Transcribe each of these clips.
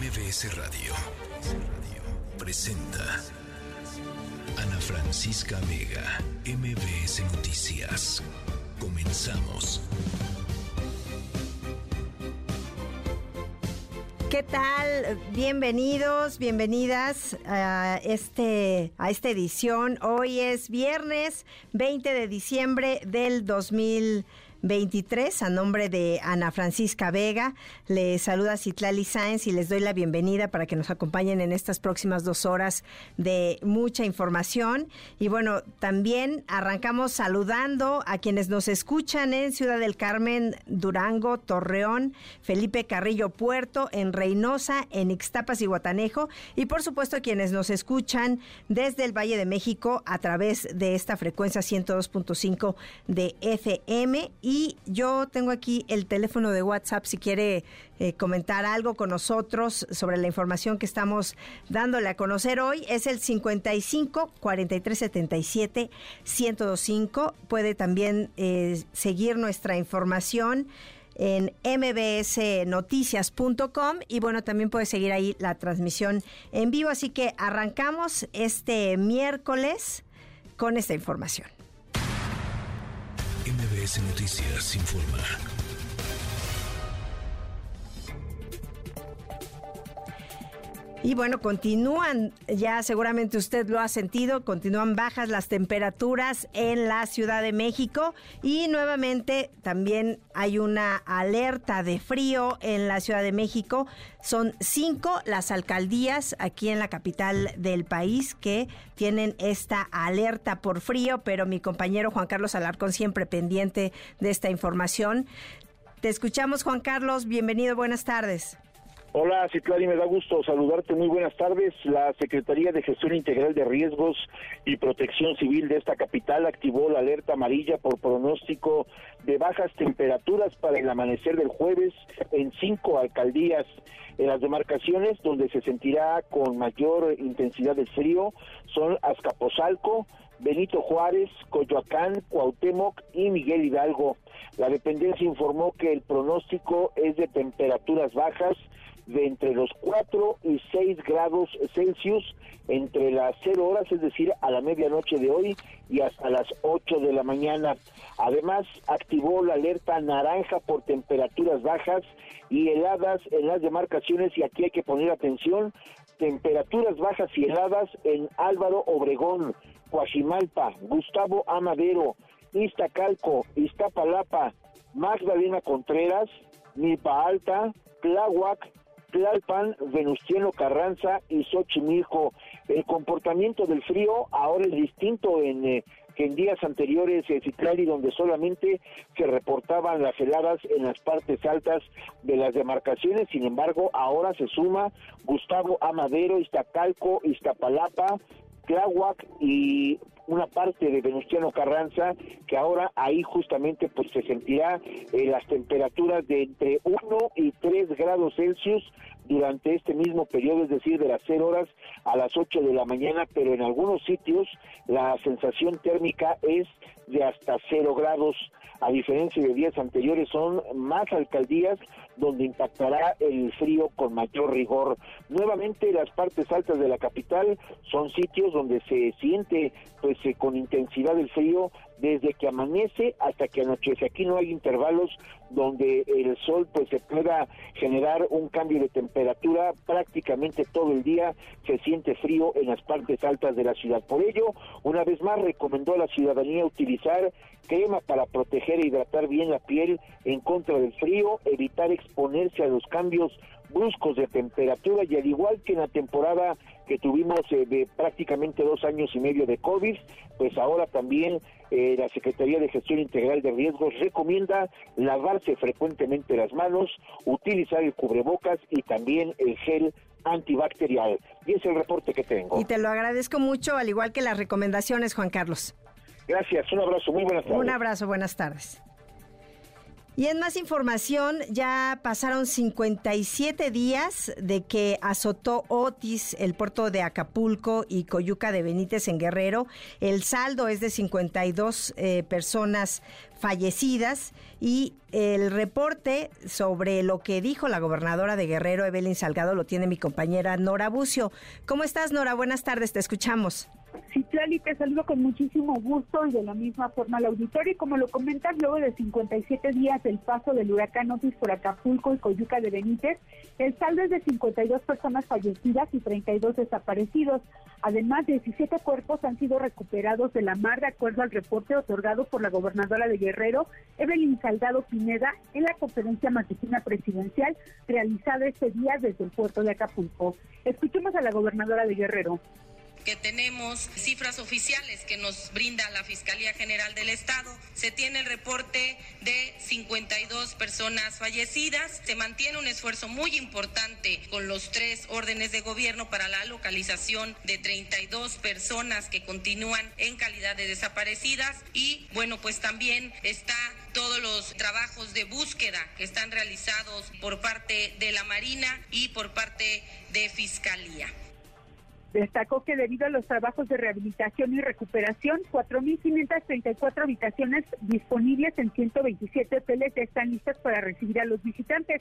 MBS Radio presenta Ana Francisca Vega, MBS Noticias. Comenzamos. ¿Qué tal? Bienvenidos, bienvenidas a este a esta edición. Hoy es viernes 20 de diciembre del 2020 23. A nombre de Ana Francisca Vega, les saluda Citlali Sáenz y les doy la bienvenida para que nos acompañen en estas próximas dos horas de mucha información. Y bueno, también arrancamos saludando a quienes nos escuchan en Ciudad del Carmen, Durango, Torreón, Felipe Carrillo Puerto, en Reynosa, en Ixtapas y Guatanejo. Y por supuesto, quienes nos escuchan desde el Valle de México a través de esta frecuencia 102.5 de FM yo tengo aquí el teléfono de WhatsApp si quiere eh, comentar algo con nosotros sobre la información que estamos dándole a conocer hoy. Es el 55 43 77 1025. Puede también eh, seguir nuestra información en mbsnoticias.com y bueno, también puede seguir ahí la transmisión en vivo. Así que arrancamos este miércoles con esta información. MBS Noticias informa. Y bueno, continúan, ya seguramente usted lo ha sentido, continúan bajas las temperaturas en la Ciudad de México y nuevamente también hay una alerta de frío en la Ciudad de México. Son cinco las alcaldías aquí en la capital del país que tienen esta alerta por frío, pero mi compañero Juan Carlos Alarcón siempre pendiente de esta información. Te escuchamos, Juan Carlos. Bienvenido, buenas tardes. Hola, Citlali, me da gusto saludarte. Muy buenas tardes. La Secretaría de Gestión Integral de Riesgos y Protección Civil de esta capital activó la alerta amarilla por pronóstico de bajas temperaturas para el amanecer del jueves en cinco alcaldías. En las demarcaciones donde se sentirá con mayor intensidad de frío son Azcapotzalco, Benito Juárez, Coyoacán, Cuauhtémoc y Miguel Hidalgo. La dependencia informó que el pronóstico es de temperaturas bajas de entre los 4 y 6 grados Celsius entre las 0 horas, es decir, a la medianoche de hoy y hasta las 8 de la mañana. Además, activó la alerta naranja por temperaturas bajas y heladas en las demarcaciones y aquí hay que poner atención, temperaturas bajas y heladas en Álvaro Obregón, Coajimalpa, Gustavo Amadero, Iztacalco, Iztapalapa, Magdalena Contreras, Milpa Alta, Tláhuac, Tlalpan, Venustiano Carranza y Xochimilco. El comportamiento del frío ahora es distinto en eh, que en días anteriores en Citlali, donde solamente se reportaban las heladas en las partes altas de las demarcaciones, sin embargo, ahora se suma Gustavo Amadero, Iztacalco, Iztapalapa, Tláhuac y una parte de Venustiano Carranza, que ahora ahí justamente pues se sentirá eh, las temperaturas de entre 1 y 3 grados Celsius durante este mismo periodo, es decir, de las 0 horas a las 8 de la mañana, pero en algunos sitios la sensación térmica es de hasta 0 grados. A diferencia de días anteriores, son más alcaldías donde impactará el frío con mayor rigor. Nuevamente las partes altas de la capital son sitios donde se siente pues eh, con intensidad el frío desde que amanece hasta que anochece. Aquí no hay intervalos donde el sol pues se pueda generar un cambio de temperatura prácticamente todo el día se siente frío en las partes altas de la ciudad. Por ello, una vez más recomendó a la ciudadanía utilizar crema para proteger e hidratar bien la piel en contra del frío, evitar exponerse a los cambios bruscos de temperatura y al igual que en la temporada que tuvimos eh, de prácticamente dos años y medio de COVID, pues ahora también eh, la Secretaría de Gestión Integral de Riesgos recomienda lavarse frecuentemente las manos, utilizar el cubrebocas y también el gel antibacterial. Y es el reporte que tengo. Y te lo agradezco mucho, al igual que las recomendaciones, Juan Carlos. Gracias, un abrazo, muy buenas tardes. Un abrazo, buenas tardes. Y en más información, ya pasaron 57 días de que azotó Otis el puerto de Acapulco y Coyuca de Benítez en Guerrero. El saldo es de 52 eh, personas fallecidas y el reporte sobre lo que dijo la gobernadora de Guerrero, Evelyn Salgado, lo tiene mi compañera Nora Bucio. ¿Cómo estás, Nora? Buenas tardes, te escuchamos. Sí, Tlali, te saludo con muchísimo gusto y de la misma forma al auditorio. Y como lo comentas, luego de 57 días del paso del huracán Otis por Acapulco y Coyuca de Benítez, el saldo es de 52 personas fallecidas y 32 desaparecidos. Además, 17 cuerpos han sido recuperados de la mar, de acuerdo al reporte otorgado por la gobernadora de Guerrero, Evelyn Salgado Pineda, en la conferencia matutina presidencial realizada este día desde el puerto de Acapulco. Escuchemos a la gobernadora de Guerrero que tenemos cifras oficiales que nos brinda la Fiscalía General del Estado. Se tiene el reporte de 52 personas fallecidas. Se mantiene un esfuerzo muy importante con los tres órdenes de gobierno para la localización de 32 personas que continúan en calidad de desaparecidas. Y bueno, pues también está todos los trabajos de búsqueda que están realizados por parte de la Marina y por parte de Fiscalía. Destacó que debido a los trabajos de rehabilitación y recuperación, 4.534 habitaciones disponibles en 127 hoteles ya están listas para recibir a los visitantes.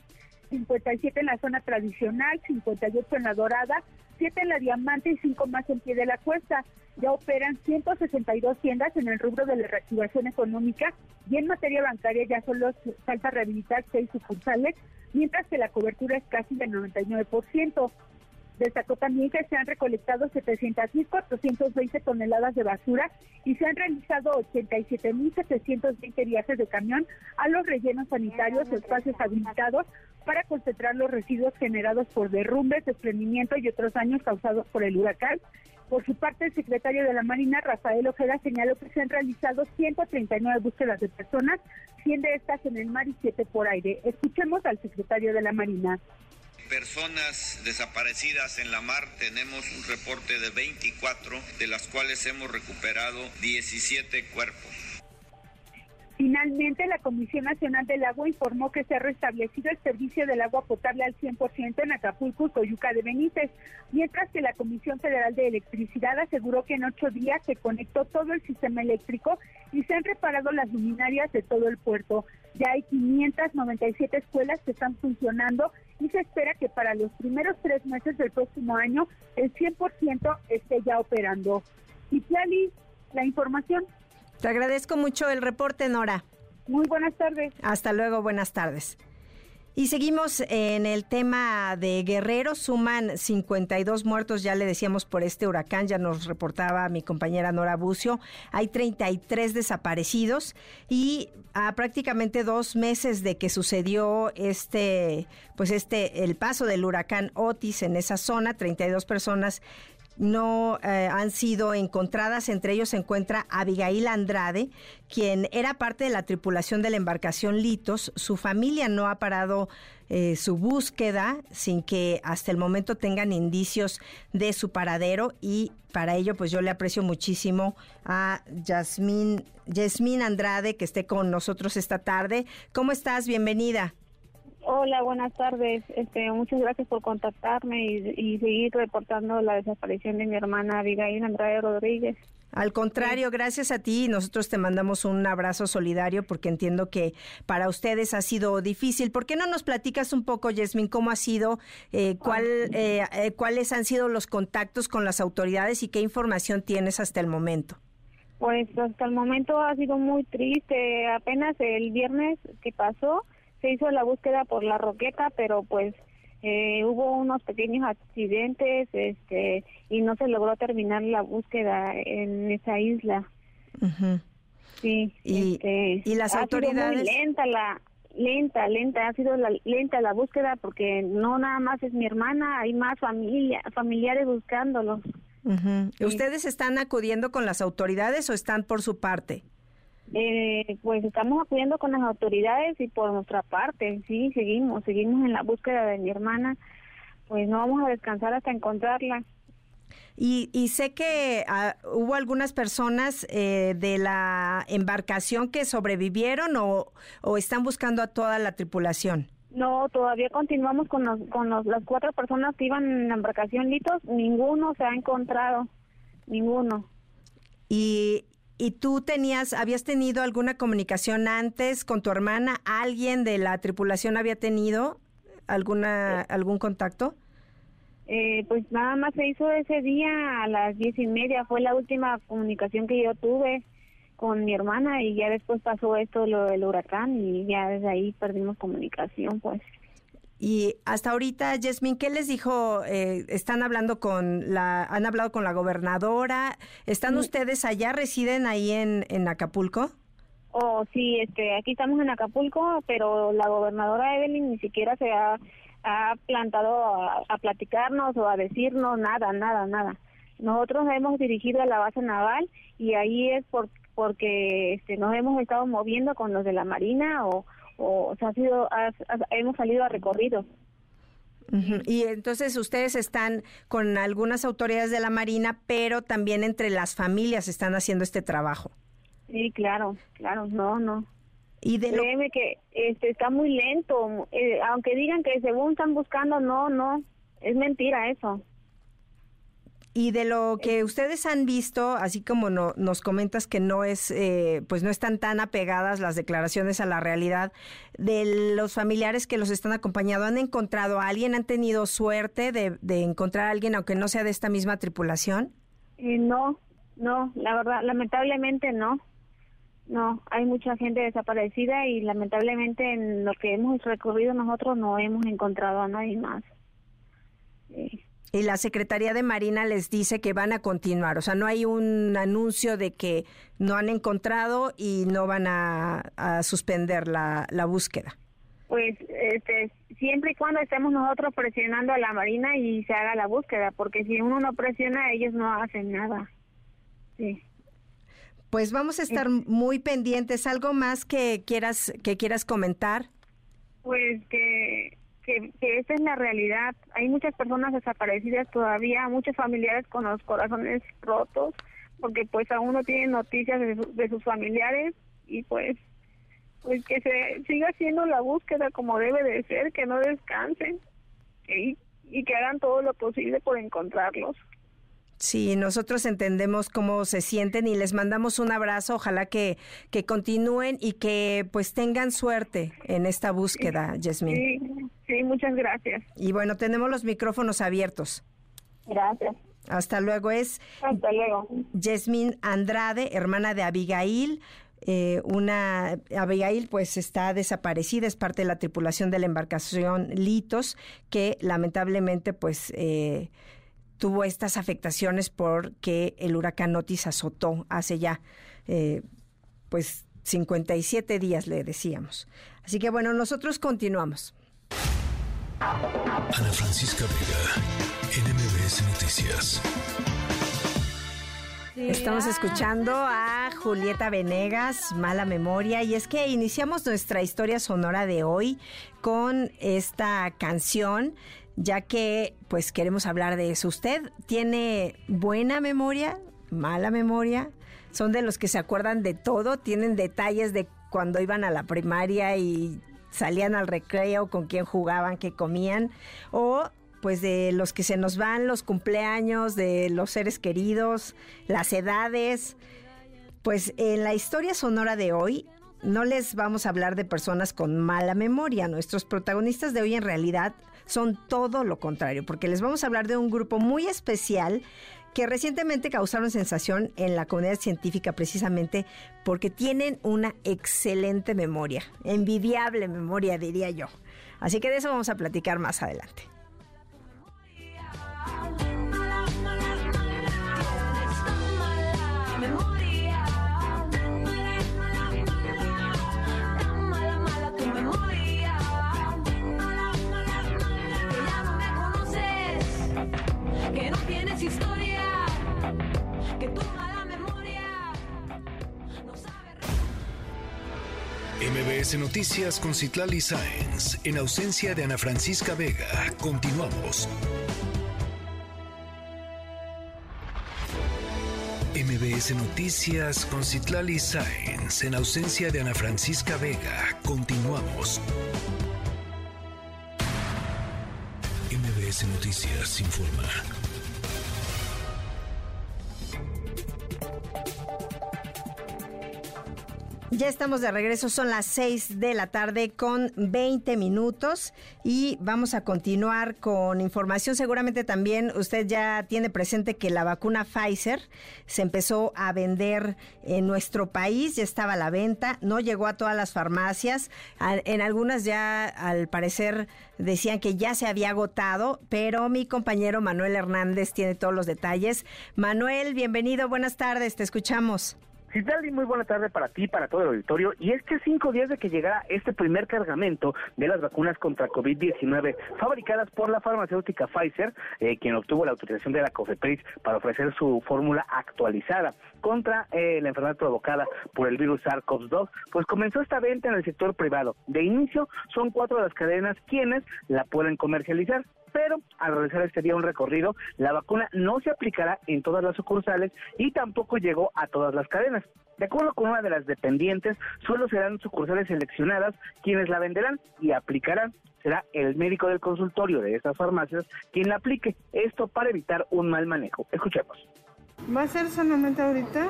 57 en la zona tradicional, 58 en la dorada, 7 en la diamante y 5 más en pie de la cuesta. Ya operan 162 tiendas en el rubro de la reactivación económica y en materia bancaria ya solo falta rehabilitar 6 sucursales, mientras que la cobertura es casi del 99%. Destacó también que se han recolectado 700.420 toneladas de basura y se han realizado 87.720 viajes de camión a los rellenos sanitarios, espacios habilitados para concentrar los residuos generados por derrumbes, desprendimiento y otros daños causados por el huracán. Por su parte, el secretario de la Marina, Rafael Ojeda, señaló que se han realizado 139 búsquedas de personas, 100 de estas en el mar y 7 por aire. Escuchemos al secretario de la Marina personas desaparecidas en la mar tenemos un reporte de 24, de las cuales hemos recuperado 17 cuerpos. Finalmente, la Comisión Nacional del Agua informó que se ha restablecido el servicio del agua potable al 100% en Acapulco y de Benítez, mientras que la Comisión Federal de Electricidad aseguró que en ocho días se conectó todo el sistema eléctrico y se han reparado las luminarias de todo el puerto. Ya hay 597 escuelas que están funcionando y se espera que para los primeros tres meses del próximo año el 100% esté ya operando. Y Plali, la información. Te agradezco mucho el reporte, Nora. Muy buenas tardes. Hasta luego, buenas tardes. Y seguimos en el tema de Guerrero, suman 52 muertos, ya le decíamos por este huracán, ya nos reportaba mi compañera Nora Bucio, hay 33 desaparecidos y a prácticamente dos meses de que sucedió este, pues este, el paso del huracán Otis en esa zona, 32 personas no eh, han sido encontradas. Entre ellos se encuentra Abigail Andrade, quien era parte de la tripulación de la embarcación Litos. Su familia no ha parado eh, su búsqueda sin que hasta el momento tengan indicios de su paradero y para ello pues yo le aprecio muchísimo a Yasmín, Yasmín Andrade que esté con nosotros esta tarde. ¿Cómo estás? Bienvenida. Hola, buenas tardes. Este, muchas gracias por contactarme y, seguir reportando la desaparición de mi hermana Abigail Andrade Rodríguez. Al contrario, gracias a ti. Nosotros te mandamos un abrazo solidario porque entiendo que para ustedes ha sido difícil. ¿Por qué no nos platicas un poco, Yasmin, cómo ha sido, eh, cuál, eh, eh, cuáles han sido los contactos con las autoridades y qué información tienes hasta el momento? Pues hasta el momento ha sido muy triste. Apenas el viernes que pasó, se hizo la búsqueda por la roqueta, pero pues eh, hubo unos pequeños accidentes este y no se logró terminar la búsqueda en esa isla. Sí, y, este, y las autoridades lenta la lenta, lenta, ha sido la, lenta la búsqueda porque no nada más es mi hermana, hay más familia, familiares buscándolos. ¿Ustedes están acudiendo con las autoridades o están por su parte? Eh, pues estamos acudiendo con las autoridades y por nuestra parte, sí, seguimos, seguimos en la búsqueda de mi hermana, pues no vamos a descansar hasta encontrarla. Y, y sé que ah, hubo algunas personas eh, de la embarcación que sobrevivieron o, o están buscando a toda la tripulación. No, todavía continuamos con, los, con los, las cuatro personas que iban en la embarcación Litos. Ninguno se ha encontrado. Ninguno. Y, y tú tenías, habías tenido alguna comunicación antes con tu hermana, alguien de la tripulación había tenido alguna algún contacto. Eh, pues nada más se hizo ese día a las diez y media, fue la última comunicación que yo tuve con mi hermana y ya después pasó esto lo del huracán y ya desde ahí perdimos comunicación pues. Y hasta ahorita, Yasmin, ¿qué les dijo? Eh, ¿Están hablando con la, han hablado con la gobernadora? ¿Están Mm. ustedes allá, residen ahí en, en Acapulco? Oh, sí, este, aquí estamos en Acapulco, pero la gobernadora Evelyn ni siquiera se ha, ha plantado a, a platicarnos o a decirnos nada, nada, nada. Nosotros hemos dirigido a la base naval y ahí es por, porque este, nos hemos estado moviendo con los de la Marina o, o, se ha sido, ha- ha- hemos salido a recorrido. Ujú. Y entonces ustedes están con algunas autoridades de la Marina, pero también entre las familias están haciendo este trabajo. Sí, claro, claro, no, no. Y de lo, Créeme que este está muy lento, eh, aunque digan que según están buscando, no, no, es mentira eso. Y de lo que ustedes han visto, así como no- nos comentas que no es, eh, pues no están tan apegadas las declaraciones a la realidad, de los familiares que los están acompañando, ¿han encontrado a alguien? ¿Han tenido suerte de, de encontrar a alguien, aunque no sea de esta misma tripulación? Eh, no, no, la verdad, lamentablemente no. No, hay mucha gente desaparecida y lamentablemente en lo que hemos recorrido nosotros no hemos encontrado a nadie más. Sí. Y la Secretaría de Marina les dice que van a continuar, o sea, no hay un anuncio de que no han encontrado y no van a, a suspender la, la búsqueda. Pues este, siempre y cuando estemos nosotros presionando a la Marina y se haga la búsqueda, porque si uno no presiona, ellos no hacen nada. Sí. Pues vamos a estar muy pendientes. ¿Algo más que quieras que quieras comentar? Pues que, que, esa es la realidad. Hay muchas personas desaparecidas todavía, muchos familiares con los corazones rotos, porque pues aún no tienen noticias de, su- de sus familiares y pues pues que se siga haciendo la búsqueda como debe de ser, que no descansen y que hagan todo lo posible por encontrarlos. Sí, nosotros entendemos cómo se sienten y les mandamos un abrazo. Ojalá que, que continúen y que pues tengan suerte en esta búsqueda, Yasmín. Sí, sí, muchas gracias. Y bueno, tenemos los micrófonos abiertos. Gracias. Hasta luego. Es Hasta luego. Yasmín Andrade, hermana de Abigail. Eh, una Abigail pues está desaparecida, es parte de la tripulación de la embarcación Litos, que lamentablemente pues eh, tuvo estas afectaciones porque el huracán Otis azotó hace ya eh, pues 57 días le decíamos. Así que bueno, nosotros continuamos. Ana Francisca Vega, NMBS Noticias. Estamos escuchando a Julieta Venegas, Mala Memoria, y es que iniciamos nuestra historia sonora de hoy con esta canción, ya que pues queremos hablar de eso. ¿Usted tiene buena memoria, mala memoria? ¿Son de los que se acuerdan de todo? ¿Tienen detalles de cuando iban a la primaria y salían al recreo, con quién jugaban, qué comían? ¿O pues de los que se nos van los cumpleaños, de los seres queridos, las edades. Pues en la historia sonora de hoy no les vamos a hablar de personas con mala memoria. Nuestros protagonistas de hoy en realidad son todo lo contrario, porque les vamos a hablar de un grupo muy especial que recientemente causaron sensación en la comunidad científica precisamente porque tienen una excelente memoria, envidiable memoria diría yo. Así que de eso vamos a platicar más adelante. MBS Noticias con Citlali Sáenz. En ausencia de Ana Francisca Vega, continuamos. MBS Noticias con Citlali Sáenz en ausencia de Ana Francisca Vega. Continuamos. MBS Noticias informa. Ya estamos de regreso, son las 6 de la tarde con 20 minutos y vamos a continuar con información. Seguramente también usted ya tiene presente que la vacuna Pfizer se empezó a vender en nuestro país, ya estaba a la venta, no llegó a todas las farmacias, en algunas ya al parecer decían que ya se había agotado, pero mi compañero Manuel Hernández tiene todos los detalles. Manuel, bienvenido, buenas tardes, te escuchamos. Citlali, muy buena tarde para ti, para todo el auditorio. Y es que cinco días de que llegara este primer cargamento de las vacunas contra COVID-19 fabricadas por la farmacéutica Pfizer, eh, quien obtuvo la autorización de la COFEPRIS para ofrecer su fórmula actualizada contra eh, la enfermedad provocada por el virus SARS-CoV-2, pues comenzó esta venta en el sector privado. De inicio, son cuatro las cadenas quienes la pueden comercializar pero al realizar este día un recorrido, la vacuna no se aplicará en todas las sucursales y tampoco llegó a todas las cadenas. De acuerdo con una de las dependientes, solo serán sucursales seleccionadas quienes la venderán y aplicarán. Será el médico del consultorio de estas farmacias quien la aplique. Esto para evitar un mal manejo. Escuchemos. Va a ser solamente ahorita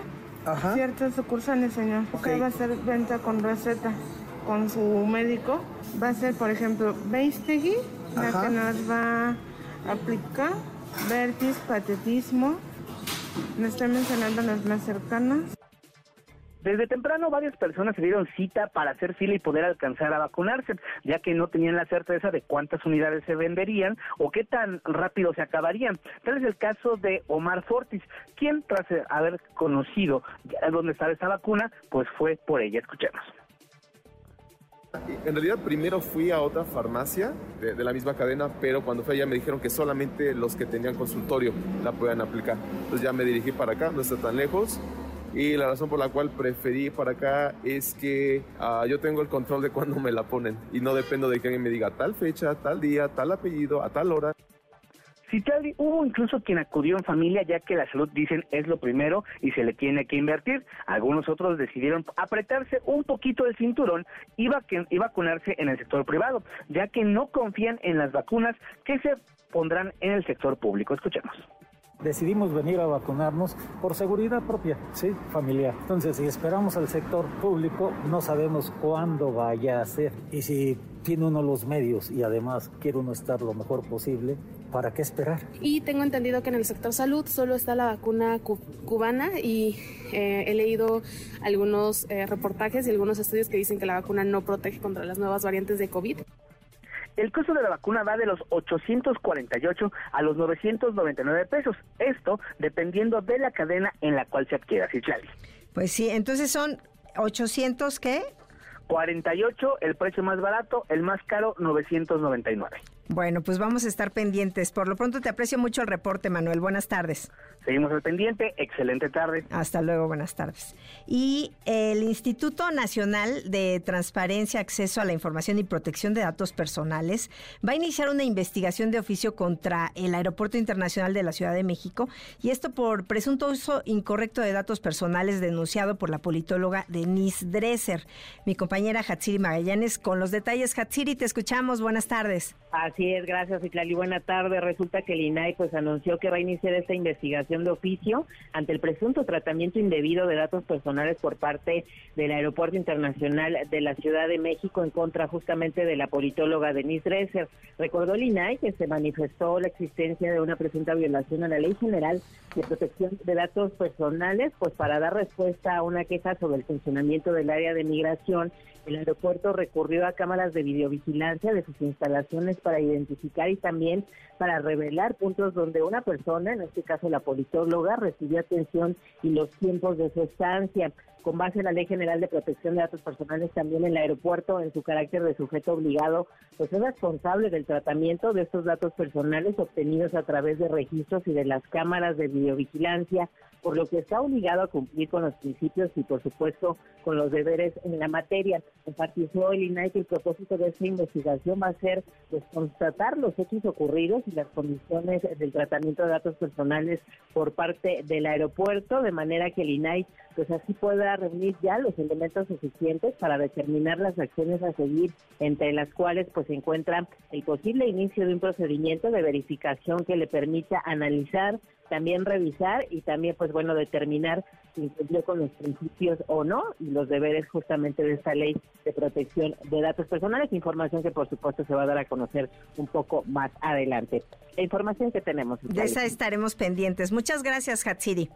ciertas sucursales, señor. O sea, va a ser venta con receta con su médico. Va a ser, por ejemplo, Beistegui, la que nos va a aplicar, Vertis, patetismo. Me estoy mencionando las más cercanas. Desde temprano varias personas se dieron cita para hacer fila y poder alcanzar a vacunarse, ya que no tenían la certeza de cuántas unidades se venderían o qué tan rápido se acabarían. Tal es el caso de Omar Fortis, quien tras haber conocido dónde estaba esta vacuna, pues fue por ella. Escuchemos. En realidad primero fui a otra farmacia de, la misma cadena, pero cuando fui allá me dijeron que solamente los que tenían consultorio la podían aplicar. Entonces ya me dirigí para acá, no está tan lejos. Y la razón por la cual preferí para acá es que ah, yo tengo el control de cuándo me la ponen y no dependo de que alguien me diga tal fecha, tal día, tal apellido, a tal hora. Citlali, hubo incluso quien acudió en familia ya que la salud, dicen, es lo primero y se le tiene que invertir. Algunos otros decidieron apretarse un poquito el cinturón y vacunarse en el sector privado, ya que no confían en las vacunas que se pondrán en el sector público. Escuchemos. Decidimos venir a vacunarnos por seguridad propia, sí, familiar. Entonces, si esperamos al sector público, no sabemos cuándo vaya a ser. Y si tiene uno los medios y además quiere uno estar lo mejor posible, ¿para qué esperar? Y tengo entendido que en el sector salud solo está la vacuna cu- cubana y eh, he leído algunos eh, reportajes y algunos estudios que dicen que la vacuna no protege contra las nuevas variantes de COVID. El costo de la vacuna va de los 848 a los 999 pesos. Esto dependiendo de la cadena en la cual se adquiera, Citlali. Pues sí, entonces son 800 qué? 48 el precio más barato, el más caro 999. Bueno, pues vamos a estar pendientes. Por lo pronto te aprecio mucho el reporte, Manuel. Buenas tardes. Seguimos al pendiente, excelente tarde. Hasta luego, buenas tardes. Y el Instituto Nacional de Transparencia, Acceso a la Información y Protección de Datos Personales va a iniciar una investigación de oficio contra el Aeropuerto Internacional de la Ciudad de México y esto por presunto uso incorrecto de datos personales denunciado por la politóloga Denise Dresser. Mi compañera Hatsiri Magallanes con los detalles. Hatsiri, te escuchamos. Buenas tardes. Así es, gracias, Itlali. Buena tarde. Resulta que el INAI pues anunció que va a iniciar esta investigación de oficio ante el presunto tratamiento indebido de datos personales por parte del Aeropuerto Internacional de la Ciudad de México en contra justamente de la politóloga Denise Dresser. Recordó el INAI que se manifestó la existencia de una presunta violación a la Ley General de Protección de Datos Personales, pues para dar respuesta a una queja sobre el funcionamiento del área de migración el aeropuerto recurrió a cámaras de videovigilancia de sus instalaciones para identificar y también para revelar puntos donde una persona, en este caso la politóloga, recibió atención y los tiempos de su estancia. Con base en la Ley General de Protección de Datos Personales también el aeropuerto en su carácter de sujeto obligado pues es responsable del tratamiento de estos datos personales obtenidos a través de registros y de las cámaras de videovigilancia por lo que está obligado a cumplir con los principios y por supuesto con los deberes en la materia. Enfatizó el INAI que el propósito de esta investigación va a ser pues, constatar los hechos ocurridos y las condiciones del tratamiento de datos personales por parte del aeropuerto, de manera que el INAI pues así pueda reunir ya los elementos suficientes para determinar las acciones a seguir, entre las cuales pues se encuentra el posible inicio de un procedimiento de verificación que le permita analizar también revisar y también, pues bueno, determinar si cumplió con los principios o no y los deberes justamente de esta ley de protección de datos personales, información que por supuesto se va a dar a conocer un poco más adelante. La información que tenemos. De esa estaremos pendientes. Muchas gracias, Hatsiri.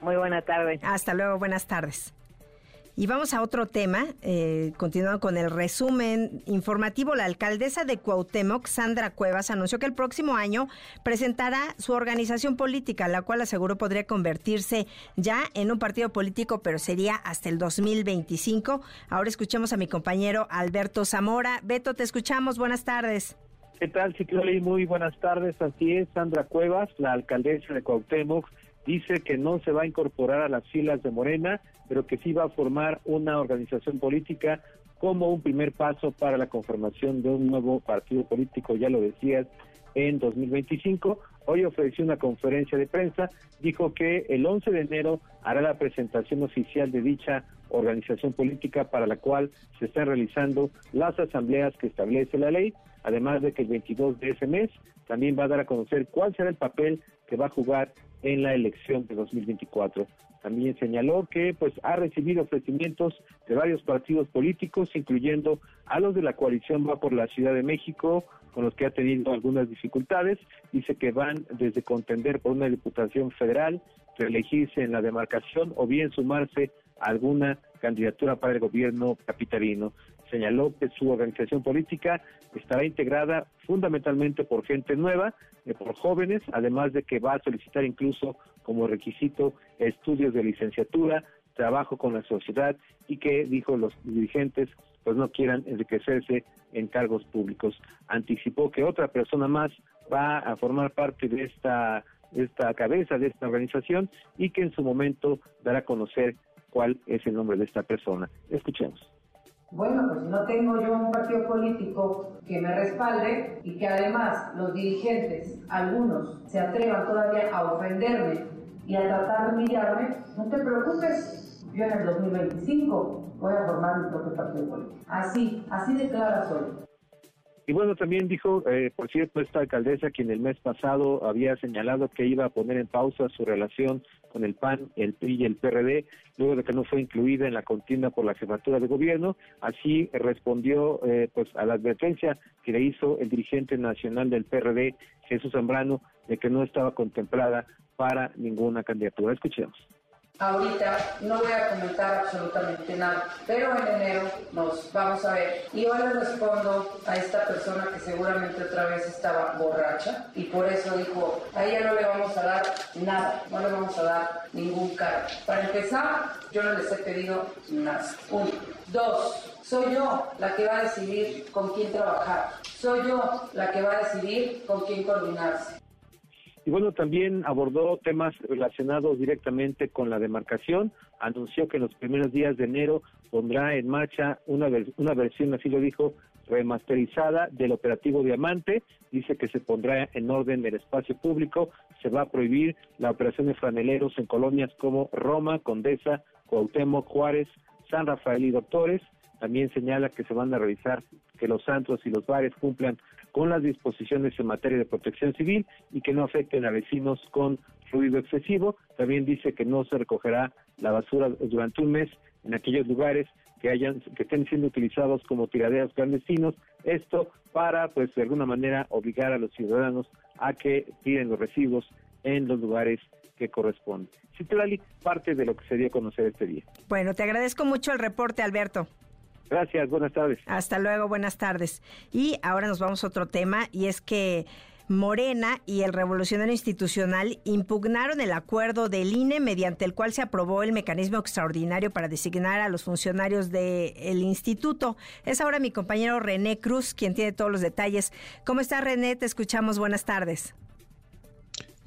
Muy buena tarde. Hasta luego, buenas tardes. Y vamos a otro tema, eh, continuando con el resumen informativo. La alcaldesa de Cuauhtémoc, Sandra Cuevas, anunció que el próximo año presentará su organización política, la cual aseguró podría convertirse ya en un partido político, pero sería hasta el 2025. Ahora escuchemos a mi compañero Alberto Zamora. Beto, te escuchamos. Buenas tardes. ¿Qué tal, Cicloli? Muy buenas tardes. Así es, Sandra Cuevas, la alcaldesa de Cuauhtémoc, dice que no se va a incorporar a las filas de Morena, pero que sí va a formar una organización política como un primer paso para la conformación de un nuevo partido político, ya lo decías, en 2025. Hoy ofreció una conferencia de prensa, dijo que el 11 de enero hará la presentación oficial de dicha organización política para la cual se están realizando las asambleas que establece la ley, además de que el 22 de ese mes también va a dar a conocer cuál será el papel que va a jugar en la elección de 2024. También señaló que pues ha recibido ofrecimientos de varios partidos políticos, incluyendo a los de la coalición Va por la Ciudad de México, con los que ha tenido algunas dificultades. Dice que van desde contender por una diputación federal, reelegirse en la demarcación o bien sumarse a alguna candidatura para el gobierno capitalino. Señaló que su organización política estará integrada fundamentalmente por gente nueva, eh, por jóvenes, además de que va a solicitar incluso como requisito estudios de licenciatura, trabajo con la sociedad y que, dijo los dirigentes, pues no quieran enriquecerse en cargos públicos. Anticipó que otra persona más va a formar parte de esta, esta cabeza de esta organización y que en su momento dará a conocer cuál es el nombre de esta persona. Escuchemos. Bueno, pues no tengo yo un partido político que me respalde y que además los dirigentes, algunos, se atrevan todavía a ofenderme y a tratar de humillarme, no te preocupes, yo en el 2025 voy a formar mi propio partido político. Así, así de clara soy. Y bueno, también dijo, eh, por cierto, esta alcaldesa quien el mes pasado había señalado que iba a poner en pausa su relación con el PAN, el PRI y el PRD, luego de que no fue incluida en la contienda por la jefatura de gobierno. Así respondió eh, pues a la advertencia que le hizo el dirigente nacional del PRD, Jesús Zambrano, de que no estaba contemplada para ninguna candidatura. Escuchemos. Ahorita no voy a comentar absolutamente nada, pero en enero nos vamos a ver. Y hoy le respondo a esta persona que seguramente otra vez estaba borracha y por eso dijo, a ella no le vamos a dar nada, no le vamos a dar ningún cargo. Para empezar, yo no les he pedido nada. Uno. Dos, soy yo la que va a decidir con quién trabajar. Soy yo la que va a decidir con quién coordinarse. Y bueno, también abordó temas relacionados directamente con la demarcación. Anunció que en los primeros días de enero pondrá en marcha una, una versión, así lo dijo, remasterizada del operativo Diamante. Dice que se pondrá en orden el espacio público. Se va a prohibir la operación de franeleros en colonias como Roma, Condesa, Cuauhtémoc, Juárez, San Rafael y Doctores. También señala que se van a revisar que los santos y los bares cumplan con las disposiciones en materia de protección civil y que no afecten a vecinos con ruido excesivo. También dice que no se recogerá la basura durante un mes en aquellos lugares que hayan que estén siendo utilizados como tiraderos clandestinos. Esto para, pues, de alguna manera obligar a los ciudadanos a que tiren los residuos en los lugares que corresponden. Citlali, parte de lo que se dio a conocer este día. Bueno, te agradezco mucho el reporte, Alberto. Gracias, buenas tardes. Hasta luego, buenas tardes. Y ahora nos vamos a otro tema y es que Morena y el Revolucionario Institucional impugnaron el acuerdo del INE mediante el cual se aprobó el mecanismo extraordinario para designar a los funcionarios del instituto. Es ahora mi compañero René Cruz quien tiene todos los detalles. ¿Cómo está René? Te escuchamos. Buenas tardes.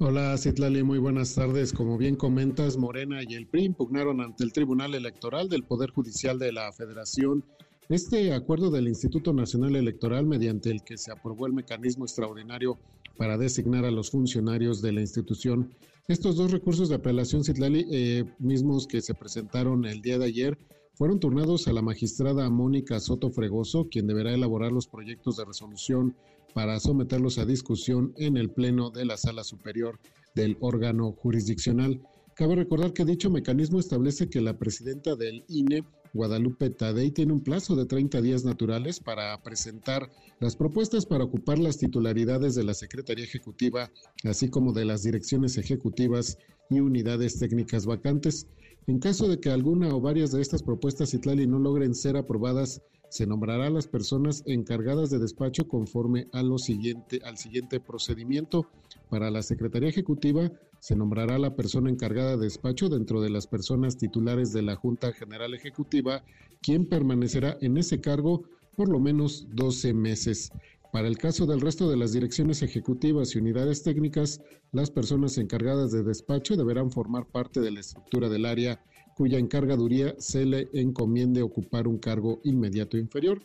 Hola Citlali, muy buenas tardes. Como bien comentas, Morena y el PRI impugnaron ante el Tribunal Electoral del Poder Judicial de la Federación este acuerdo del Instituto Nacional Electoral mediante el que se aprobó el mecanismo extraordinario para designar a los funcionarios de la institución. Estos dos recursos de apelación Citlali, eh, mismos que se presentaron el día de ayer, fueron turnados a la magistrada Mónica Soto Fregoso, quien deberá elaborar los proyectos de resolución para someterlos a discusión en el Pleno de la Sala Superior del órgano jurisdiccional. Cabe recordar que dicho mecanismo establece que la presidenta del INE, Guadalupe Tadei, tiene un plazo de 30 días naturales para presentar las propuestas para ocupar las titularidades de la Secretaría Ejecutiva, así como de las direcciones ejecutivas y unidades técnicas vacantes. En caso de que alguna o varias de estas propuestas Itlali no logren ser aprobadas, se nombrará a las personas encargadas de despacho conforme a lo siguiente, al siguiente procedimiento. Para la Secretaría Ejecutiva se nombrará la persona encargada de despacho dentro de las personas titulares de la Junta General Ejecutiva, quien permanecerá en ese cargo por lo menos 12 meses. Para el caso del resto de las direcciones ejecutivas y unidades técnicas, las personas encargadas de despacho deberán formar parte de la estructura del área cuya encargaduría se le encomiende ocupar un cargo inmediato inferior.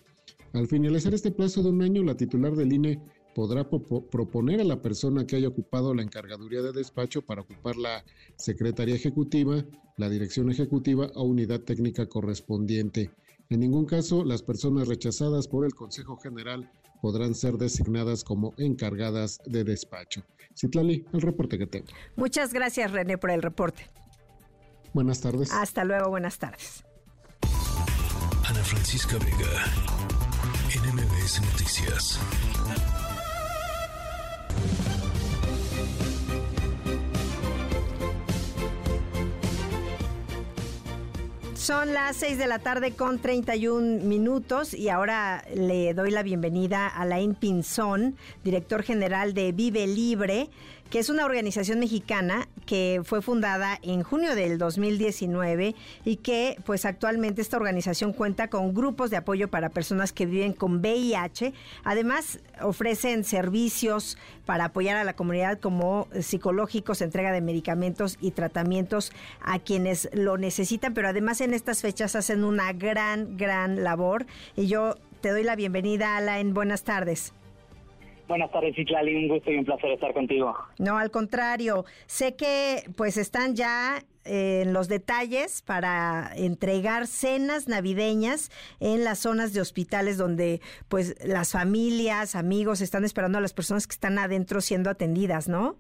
Al finalizar este plazo de un año, la titular del INE podrá proponer a la persona que haya ocupado la encargaduría de despacho para ocupar la Secretaría Ejecutiva, la Dirección Ejecutiva o unidad técnica correspondiente. En ningún caso, las personas rechazadas por el Consejo General podrán ser designadas como encargadas de despacho. Citlali, el reporte que tengo. Muchas gracias, René, por el reporte. Buenas tardes. Hasta luego, buenas tardes. Ana Francisca Vega, NMBS Noticias. Son las 6 de la tarde con 31 minutos y ahora le doy la bienvenida a Lain Pinzón, director general de Vive Libre que es una organización mexicana que fue fundada en junio del 2019 y que pues actualmente esta organización cuenta con grupos de apoyo para personas que viven con VIH. Además ofrecen servicios para apoyar a la comunidad como psicológicos, entrega de medicamentos y tratamientos a quienes lo necesitan, pero además en estas fechas hacen una gran, gran labor y yo te doy la bienvenida, Alain. Buenas tardes. Buenas tardes, Citlali. Un gusto y un placer estar contigo. No, al contrario. Sé que pues están ya eh, en los detalles para entregar cenas navideñas en las zonas de hospitales donde pues las familias, amigos están esperando a las personas que están adentro siendo atendidas, ¿no?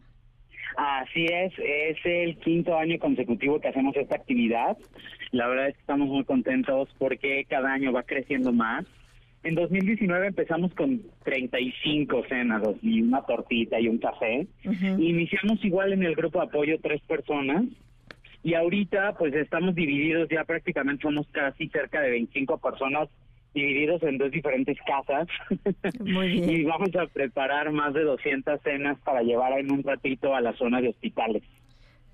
Así es, es el quinto año consecutivo que hacemos esta actividad. La verdad es que estamos muy contentos porque cada año va creciendo más. En 2019 empezamos con 35 cenas y una tortita y un café. Iniciamos igual en el grupo de apoyo tres personas y ahorita pues estamos divididos, ya prácticamente somos casi cerca de 25 personas divididos en dos diferentes casas. y vamos a preparar más de 200 cenas para llevar en un ratito a la zona de hospitales.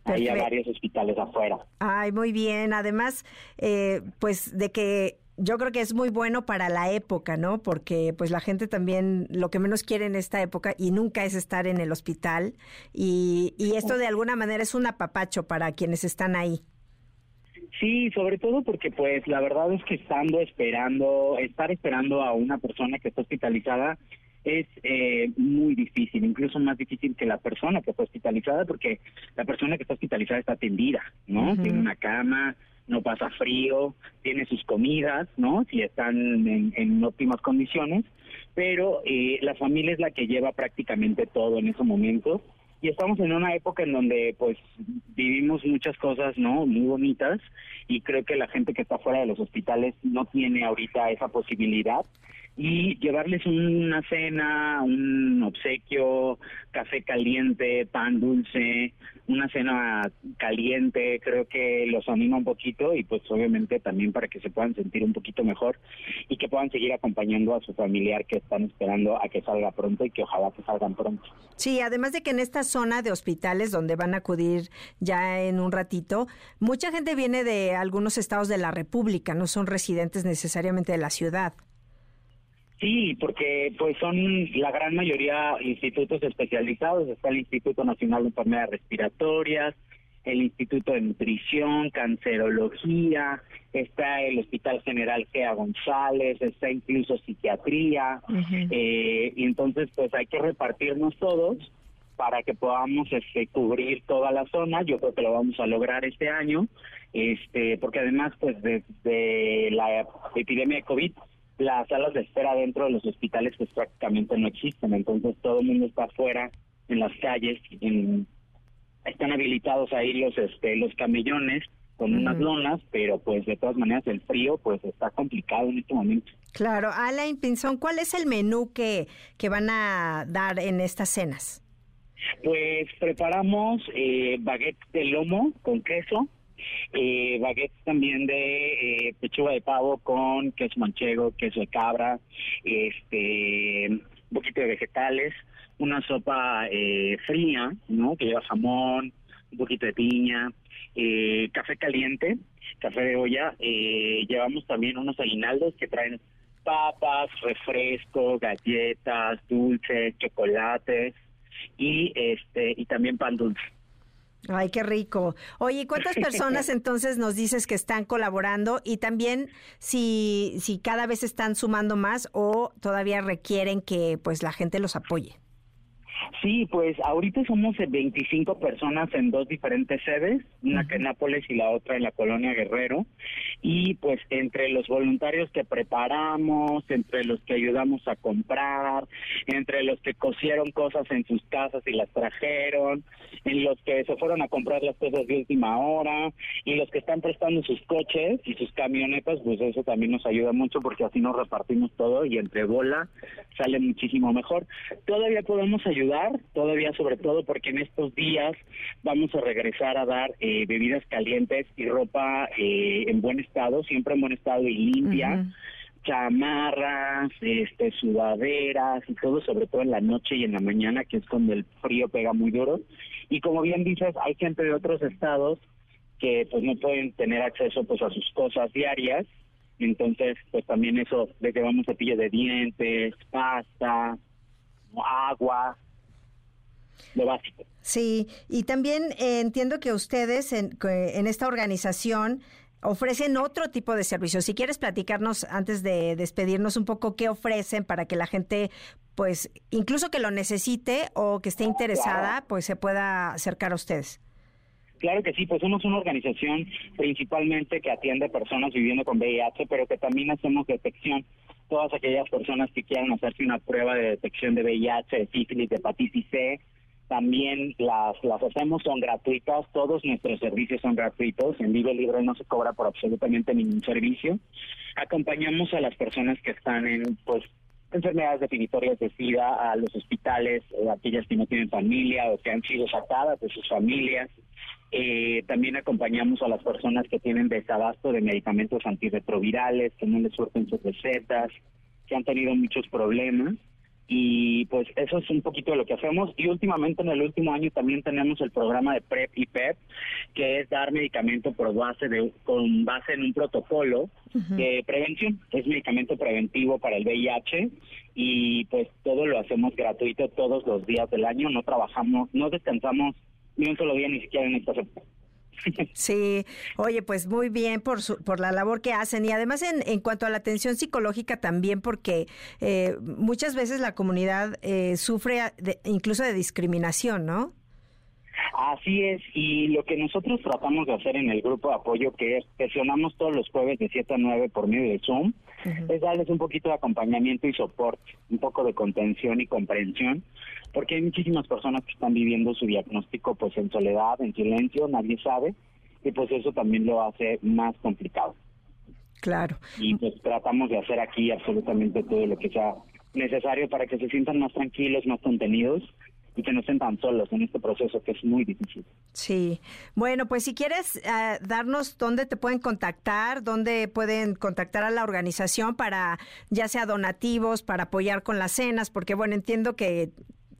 Hay varios hospitales afuera. Ay, muy bien. Además, eh, pues de que yo creo que es muy bueno para la época, ¿no? Porque pues la gente también lo que menos quiere en esta época y nunca es estar en el hospital y, y esto de alguna manera es un apapacho para quienes están ahí. Sí, sobre todo porque pues la verdad es que estando esperando, estar esperando a una persona que está hospitalizada es eh, muy difícil, incluso más difícil que la persona que está hospitalizada, porque la persona que está hospitalizada está atendida, ¿no? Tiene una cama, no pasa frío, tiene sus comidas, ¿no? Si están en, óptimas condiciones, pero eh, la familia es la que lleva prácticamente todo en ese momento y estamos en una época en donde pues vivimos muchas cosas, ¿no? Muy bonitas y creo que la gente que está fuera de los hospitales no tiene ahorita esa posibilidad y llevarles una cena, un obsequio, café caliente, pan dulce, una cena caliente, creo que los anima un poquito y pues obviamente también para que se puedan sentir un poquito mejor y que puedan seguir acompañando a su familiar que están esperando a que salga pronto y que ojalá que salgan pronto. Sí, además de que en esta zona de hospitales donde van a acudir ya en un ratito, mucha gente viene de algunos estados de la República, no son residentes necesariamente de la ciudad. Sí, porque pues son la gran mayoría institutos especializados. Está el Instituto Nacional de Enfermedades Respiratorias, el Instituto de Nutrición, Cancerología, está el Hospital General Gea González, está incluso psiquiatría. eh, y entonces pues hay que repartirnos todos para que podamos este, cubrir toda la zona. Yo creo que lo vamos a lograr este año, este, porque además pues desde la epidemia de COVID las salas de espera dentro de los hospitales pues prácticamente no existen, entonces todo el mundo está afuera en las calles, en- están habilitados ahí los este los camellones con unas Ujú. lonas, pero pues de todas maneras el frío pues está complicado en este momento. Claro, Alain Pinzón, ¿cuál es el menú que, que van a dar en estas cenas? Pues preparamos eh, baguettes de lomo con queso, eh, baguettes también de eh, pechuga de pavo con queso manchego, queso de cabra, este, un poquito de vegetales, una sopa eh, fría, ¿no? Que lleva jamón, un poquito de piña, eh, café caliente, café de olla. eh, llevamos también unos aguinaldos que traen papas, refresco, galletas, dulces, chocolates y este y también pan dulce. Ay, qué rico. Oye, ¿cuántas personas entonces nos dices que están colaborando y también si, si cada vez están sumando más o todavía requieren que pues la gente los apoye? Sí, pues ahorita somos eh, 25 personas en dos diferentes sedes, una que en Nápoles y la otra en la colonia Guerrero. Y pues entre los voluntarios que preparamos, entre los que ayudamos a comprar, entre los que cosieron cosas en sus casas y las trajeron, en los que se fueron a comprar las cosas de última hora y los que están prestando sus coches y sus camionetas, pues eso también nos ayuda mucho porque así nos repartimos todo y entre bola sale muchísimo mejor. Todavía podemos ayudar, todavía sobre todo porque en estos días vamos a regresar a dar eh, bebidas calientes y ropa eh, en buen estado, siempre en buen estado y limpia. chamarras, este, sudaderas y todo, sobre todo en la noche y en la mañana, que es cuando el frío pega muy duro. Y como bien dices, hay gente de otros estados que pues no pueden tener acceso pues a sus cosas diarias, entonces pues también eso, le llevamos cepillo de dientes, pasta, agua, lo básico. Sí, y también eh, entiendo que ustedes en, que en esta organización ofrecen otro tipo de servicios. Si quieres platicarnos antes de despedirnos un poco qué ofrecen para que la gente, pues, incluso que lo necesite o que esté interesada, pues se pueda acercar a ustedes. Claro que sí, pues somos una organización principalmente que atiende a personas viviendo con VIH, pero que también hacemos detección. Todas aquellas personas que quieran hacerse una prueba de detección de VIH, de sífilis, de hepatitis C, también las, las hacemos, son gratuitas, todos nuestros servicios son gratuitos, en Vive Libre no se cobra por absolutamente ningún servicio. Acompañamos a las personas que están en, pues, enfermedades definitorias de SIDA a los hospitales, eh, aquellas que no tienen familia o que han sido sacadas de sus familias. Eh, también acompañamos a las personas que tienen desabasto de medicamentos antirretrovirales, que no les surten sus recetas, que han tenido muchos problemas. Y pues eso es un poquito de lo que hacemos. Y últimamente, en el último año, también tenemos el programa de PrEP y PEP, que es dar medicamento por base de, con base en un protocolo de prevención. Es medicamento preventivo para el VIH y pues todo lo hacemos gratuito todos los días del año. No trabajamos, no descansamos ni un solo día, ni siquiera en esta semana. Sí, oye, pues muy bien por, su, por la labor que hacen. Y además en, en cuanto a la atención psicológica también porque eh, muchas veces la comunidad eh, sufre de- incluso de discriminación, ¿no? Así es, y lo que nosotros tratamos de hacer en el grupo de apoyo, que es sesionamos todos los jueves de 7 a 9 por medio de Zoom, es darles un poquito de acompañamiento y soporte, un poco de contención y comprensión, porque hay muchísimas personas que están viviendo su diagnóstico pues en soledad, en silencio, nadie sabe, y pues eso también lo hace más complicado. Claro. Y pues tratamos de hacer aquí absolutamente todo lo que sea necesario para que se sientan más tranquilos, más contenidos y que no estén tan solos en este proceso que es muy difícil. Sí. Bueno, pues si quieres eh, darnos dónde te pueden contactar, dónde pueden contactar a la organización para ya sea donativos, para apoyar con las cenas, porque bueno, entiendo que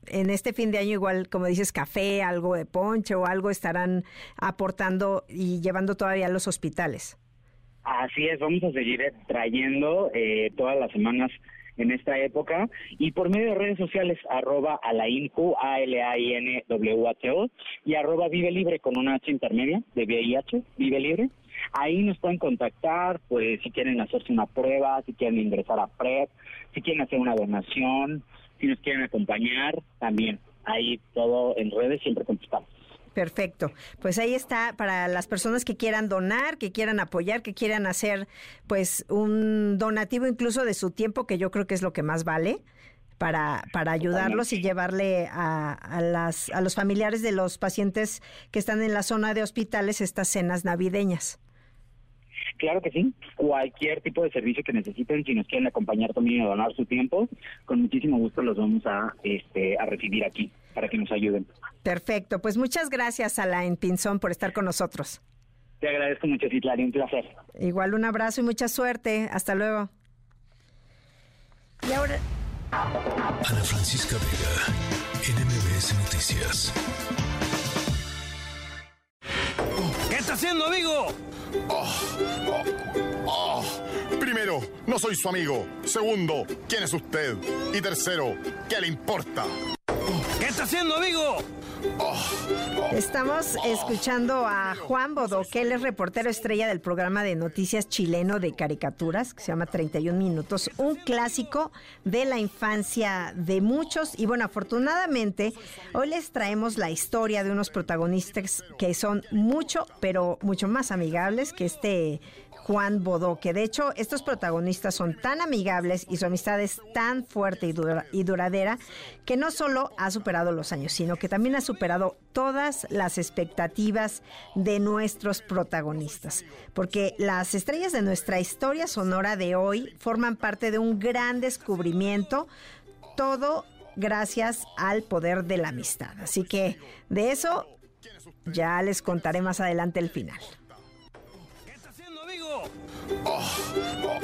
en este fin de año igual, como dices, café, algo de ponche o algo estarán aportando y llevando todavía a los hospitales. Así es, vamos a seguir trayendo eh, todas las semanas en esta época y por medio de redes sociales arroba alaincu, a l a i n w h o y arroba vive libre con una h intermedia de VIH, vive libre. Ahí nos pueden contactar, pues si quieren hacerse una prueba, si quieren ingresar a PrEP, si quieren hacer una donación, si nos quieren acompañar, también. Ahí todo en redes siempre contestamos. Perfecto. Pues ahí está para las personas que quieran donar, que quieran apoyar, que quieran hacer pues un donativo incluso de su tiempo, que yo creo que es lo que más vale. Para, para ayudarlos y llevarle a, a, las, a los familiares de los pacientes que están en la zona de hospitales estas cenas navideñas. Claro que sí, cualquier tipo de servicio que necesiten, si nos quieren acompañar también y donar su tiempo, con muchísimo gusto los vamos a, este, a recibir aquí para que nos ayuden. Perfecto, pues muchas gracias Alain Pinzón por estar con nosotros. Te agradezco mucho, Citlari, un placer. Igual un abrazo y mucha suerte. Hasta luego. Y ahora... Ana Francisca Vega, NMBS Noticias. ¿Qué está haciendo, amigo? Oh, oh, oh. Primero, no soy su amigo. Segundo, ¿quién es usted? Y tercero, ¿qué le importa? ¿Qué está haciendo, amigo? Estamos escuchando a Juan Bodó, que él es reportero estrella del programa de noticias chileno de caricaturas, que se llama 31 Minutos, un clásico de la infancia de muchos. Y bueno, afortunadamente, hoy les traemos la historia de unos protagonistas que son mucho, pero mucho más amigables que este Juan Bodó, que de hecho estos protagonistas son tan amigables y su amistad es tan fuerte y, y, duradera que no solo ha superado los años, sino que también ha superado todas las expectativas de nuestros protagonistas. Porque las estrellas de nuestra historia sonora de hoy forman parte de un gran descubrimiento, todo gracias al poder de la amistad. Así que de eso ya les contaré más adelante el final. Oh, oh,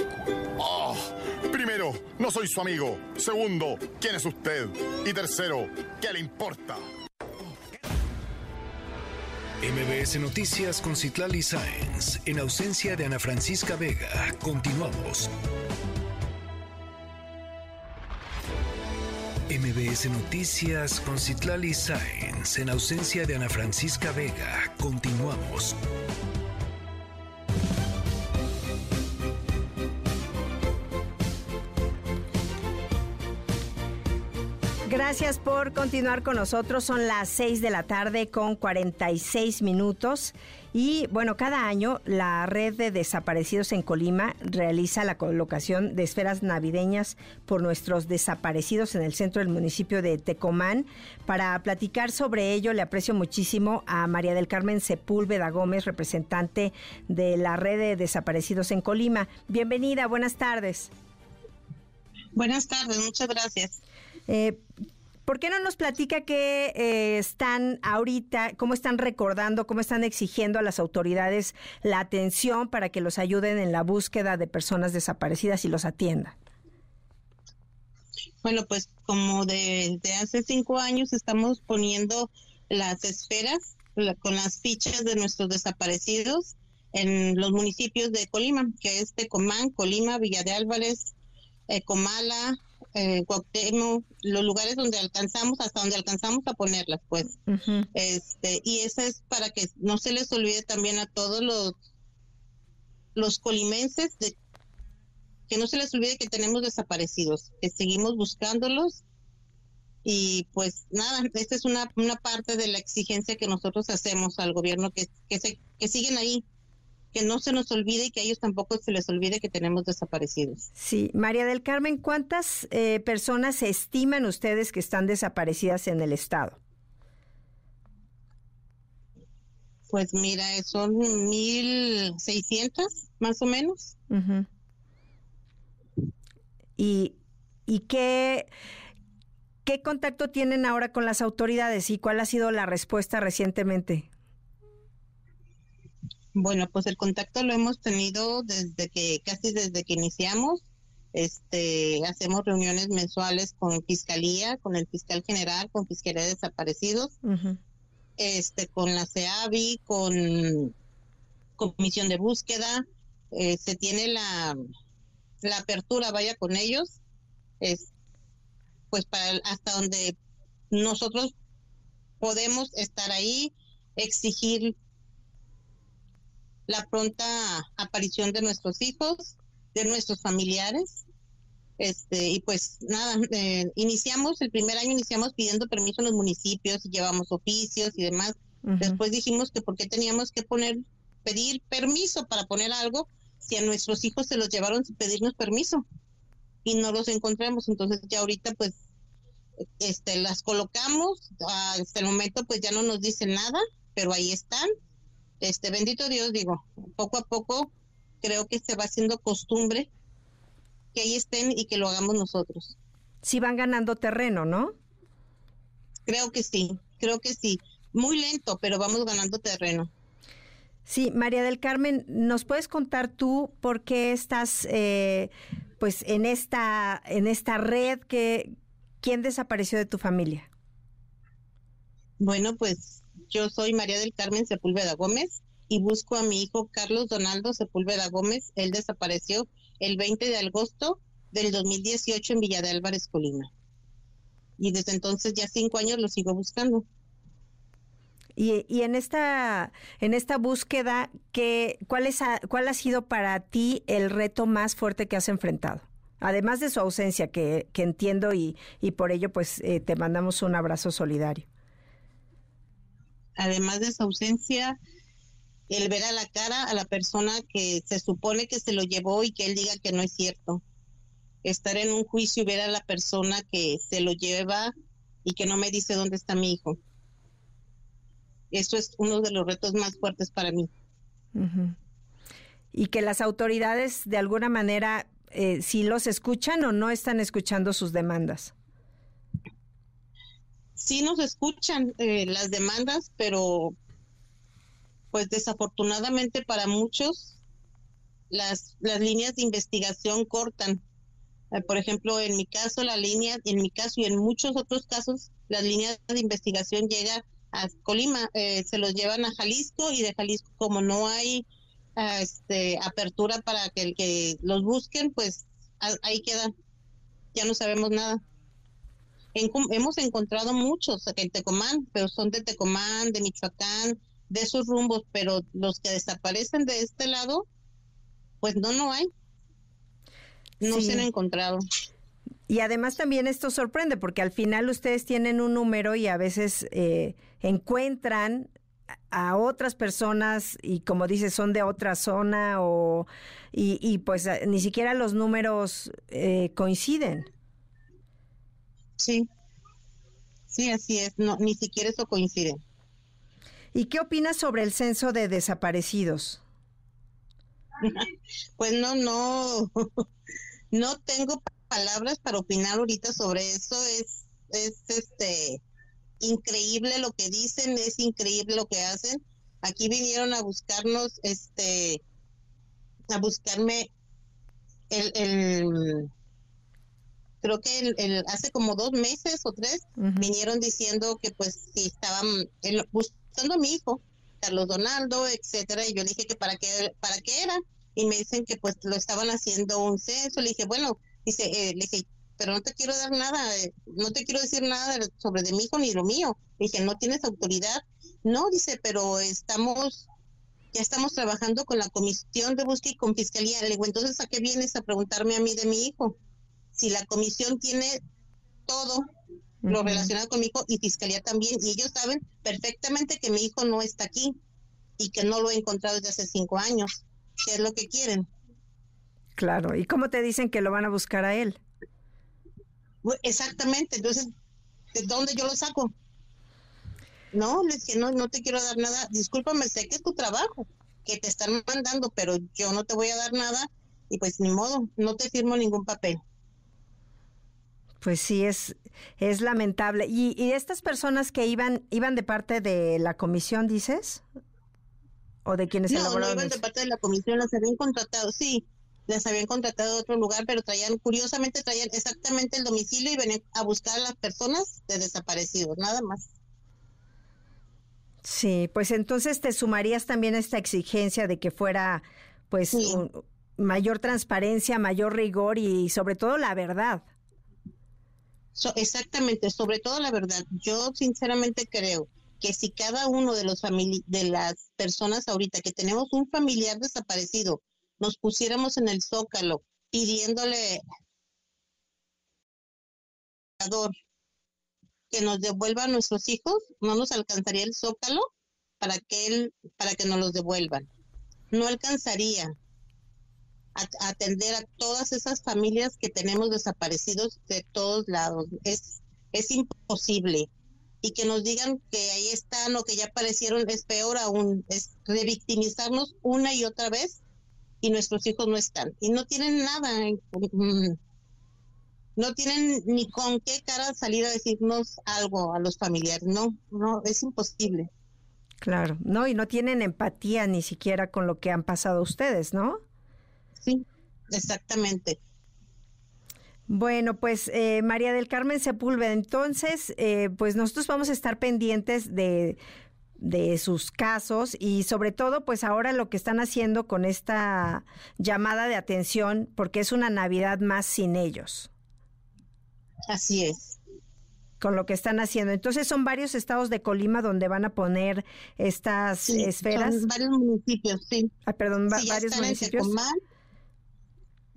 oh. Primero, no soy su amigo. Segundo, ¿quién es usted? Y tercero, ¿qué le importa? MBS Noticias con Citlali Sáenz. En ausencia de Ana Francisca Vega, continuamos. MBS Noticias con Citlali Sáenz. En ausencia de Ana Francisca Vega, continuamos. Gracias por continuar con nosotros. Son las 6 de la tarde con 46 minutos. Y bueno, cada año la red de desaparecidos en Colima realiza la colocación de esferas navideñas por nuestros desaparecidos en el centro del municipio de Tecomán. Para platicar sobre ello, le aprecio muchísimo a María del Carmen Sepúlveda Gómez, representante de la red de desaparecidos en Colima. Bienvenida, buenas tardes. Buenas tardes, muchas gracias. Eh, ¿Por qué no nos platica qué eh, están ahorita, cómo están recordando, cómo están exigiendo a las autoridades la atención para que los ayuden en la búsqueda de personas desaparecidas y los atiendan? Bueno, pues como desde hace cinco años estamos poniendo las esferas con las fichas de nuestros desaparecidos en los municipios de Colima, que es Tecomán, Colima, Villa de Álvarez, eh, Comala, eh, Cuauhtémoc, los lugares donde alcanzamos, hasta donde alcanzamos a ponerlas, pues. este Y eso es para que no se les olvide también a todos los, los colimenses de que no se les olvide que tenemos desaparecidos, que seguimos buscándolos y pues nada, esta es una, una parte de la exigencia que nosotros hacemos al gobierno, que, que, se, que siguen ahí, que no se nos olvide y que a ellos tampoco se les olvide que tenemos desaparecidos. Sí, María del Carmen, ¿cuántas eh, personas estiman ustedes que están desaparecidas en el estado? Pues mira, son 1.600 más o menos. ¿Y, y qué, qué contacto tienen ahora con las autoridades y cuál ha sido la respuesta recientemente? Bueno, pues el contacto lo hemos tenido desde que, casi desde que iniciamos. Este, hacemos reuniones mensuales con Fiscalía, con el Fiscal General, con Fiscalía de Desaparecidos, este, con la CEAVI, con Comisión de Búsqueda. Eh, se tiene la, la apertura, vaya con ellos, es pues para hasta donde nosotros podemos estar ahí, exigir la pronta aparición de nuestros hijos, de nuestros familiares. Este, y pues nada, eh, iniciamos, el primer año iniciamos pidiendo permiso en los municipios, llevamos oficios y demás. Después dijimos que por qué teníamos que poner, pedir permiso para poner algo si a nuestros hijos se los llevaron sin pedirnos permiso y no los encontramos. Entonces ya ahorita pues este las colocamos, hasta el momento pues ya no nos dicen nada, pero ahí están este bendito Dios, digo, poco a poco creo que se va haciendo costumbre que ahí estén y que lo hagamos nosotros. Sí van ganando terreno, ¿no? Creo que sí, creo que sí. Muy lento, pero vamos ganando terreno. Sí, María del Carmen, ¿nos puedes contar tú por qué estás eh, pues en esta, en esta red que quién desapareció de tu familia? Bueno, pues yo soy María del Carmen Sepúlveda Gómez y busco a mi hijo Carlos Donaldo Sepúlveda Gómez. Él desapareció el 20 de agosto del 2018 en Villa de Álvarez, Colima. Y desde entonces ya cinco años lo sigo buscando. Y, en esta en esta búsqueda, ¿qué, cuál, es ¿cuál ha sido para ti el reto más fuerte que has enfrentado? Además de su ausencia, que, que entiendo y, y por ello pues eh, te mandamos un abrazo solidario además de su ausencia, el ver a la cara a la persona que se supone que se lo llevó y que él diga que no es cierto. Estar en un juicio y ver a la persona que se lo lleva y que no me dice dónde está mi hijo. Eso es uno de los retos más fuertes para mí. Y que las autoridades de alguna manera, eh, si los escuchan o no están escuchando sus demandas sí nos escuchan eh, las demandas, pero pues desafortunadamente para muchos las, las líneas de investigación cortan. Eh, por ejemplo, en mi caso, la línea, en mi caso y en muchos otros casos, las líneas de investigación llega a Colima, eh, se los llevan a Jalisco y de Jalisco como no hay este, apertura para que el que los busquen, pues ahí queda, ya no sabemos nada hemos encontrado muchos en Tecomán, pero son de Tecomán, de Michoacán, de esos rumbos, pero los que desaparecen de este lado, pues no, no hay. No se han encontrado. Y además también esto sorprende porque al final ustedes tienen un número y a veces eh, encuentran a otras personas y como dices son de otra zona o y, pues ni siquiera los números eh, coinciden. Sí, sí, así es, no, ni siquiera eso coincide. ¿Y qué opinas sobre el censo de desaparecidos? pues no, no, no tengo palabras para opinar ahorita sobre eso. Es, es este increíble lo que dicen, es increíble lo que hacen. Aquí vinieron a buscarnos, este, a buscarme el, el creo que el, hace como dos meses o tres vinieron diciendo que pues si estaban buscando a mi hijo, Carlos Donaldo, etcétera, y yo le dije que para qué, para qué era, y me dicen que pues lo estaban haciendo un censo, le dije, bueno, dice, eh, le dije, pero no te quiero dar nada, eh, no te quiero decir nada sobre de mi hijo ni lo mío, le dije, no tienes autoridad, no, dice, pero estamos ya estamos trabajando con la comisión de búsqueda y con fiscalía. Le digo, entonces, ¿a qué vienes a preguntarme a mí de mi hijo? Si la comisión tiene todo lo relacionado con mi hijo y fiscalía también, y ellos saben perfectamente que mi hijo no está aquí y que no lo he encontrado desde hace cinco años, ¿qué es lo que quieren? Claro, ¿y cómo te dicen que lo van a buscar a él? Exactamente, entonces, ¿de dónde yo lo saco? No, le dije, no, no te quiero dar nada. Discúlpame, sé que es tu trabajo, que te están mandando, pero yo no te voy a dar nada y pues ni modo, no te firmo ningún papel. Pues sí, es, es lamentable. ¿Y, y estas personas que iban, iban de parte de la comisión, dices? ¿O de quienes No, no iban de parte de la comisión, las habían contratado, sí, las habían contratado de otro lugar, pero traían, curiosamente traían exactamente el domicilio y venían a buscar a las personas de desaparecidos, nada más. Sí, pues entonces te sumarías también a esta exigencia de que fuera, pues, un- mayor transparencia, mayor rigor y sobre todo la verdad. So- exactamente, sobre todo la verdad. Yo sinceramente creo que si cada uno de los de las personas ahorita que tenemos un familiar desaparecido, nos pusiéramos en el zócalo pidiéndole que nos devuelva a nuestros hijos, no nos alcanzaría el zócalo para que él, para que nos los devuelvan. No alcanzaría atender a todas esas familias que tenemos desaparecidos de todos lados. Es, es imposible. Y que nos digan que ahí están o que ya aparecieron es peor aún, es revictimizarnos una y otra vez y nuestros hijos no están. Y no tienen nada, no tienen ni con qué cara salir a decirnos algo a los familiares. No, no, es imposible. Claro, no, y no tienen empatía ni siquiera con lo que han pasado ustedes, ¿no? Sí, exactamente. Bueno, pues eh, María del Carmen Sepúlveda, entonces, eh, pues nosotros vamos a estar pendientes de, de sus casos y sobre todo, pues ahora lo que están haciendo con esta llamada de atención, porque es una Navidad más sin ellos. Así es. Con lo que están haciendo. Entonces son varios estados de Colima donde van a poner estas Sí, esferas. Son varios municipios, sí. Ah, perdón, va- Sí, ya varios están municipios. En Tecomán,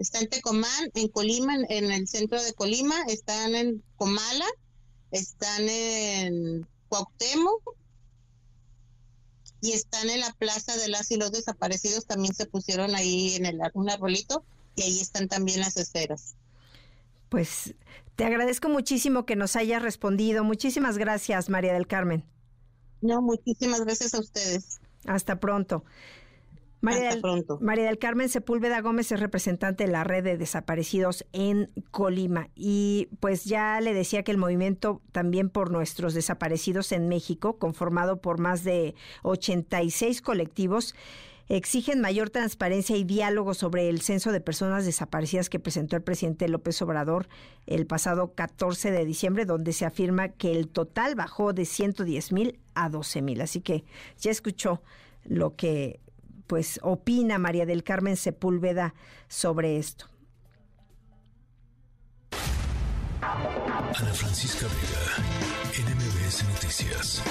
está en Tecomán, en Colima, en, en el centro de Colima, están en Comala, están en Cuauhtémoc y están en la Plaza de las y los Desaparecidos, también se pusieron ahí en el, un arbolito y ahí están también las esferas. Pues te agradezco muchísimo que nos hayas respondido. Muchísimas gracias, María del Carmen. No, muchísimas gracias a ustedes. Hasta pronto. María, del Carmen Sepúlveda Gómez es representante de la red de desaparecidos en Colima y pues ya le decía que el movimiento también por nuestros desaparecidos en México, conformado por más de 86 colectivos, exigen mayor transparencia y diálogo sobre el censo de personas desaparecidas que presentó el presidente López Obrador el pasado 14 de diciembre, donde se afirma que el total bajó de 110 mil a 12 mil. Así que ya escuchó lo que pues opina María del Carmen Sepúlveda sobre esto. Ana Francisca Vega, NMBS Noticias.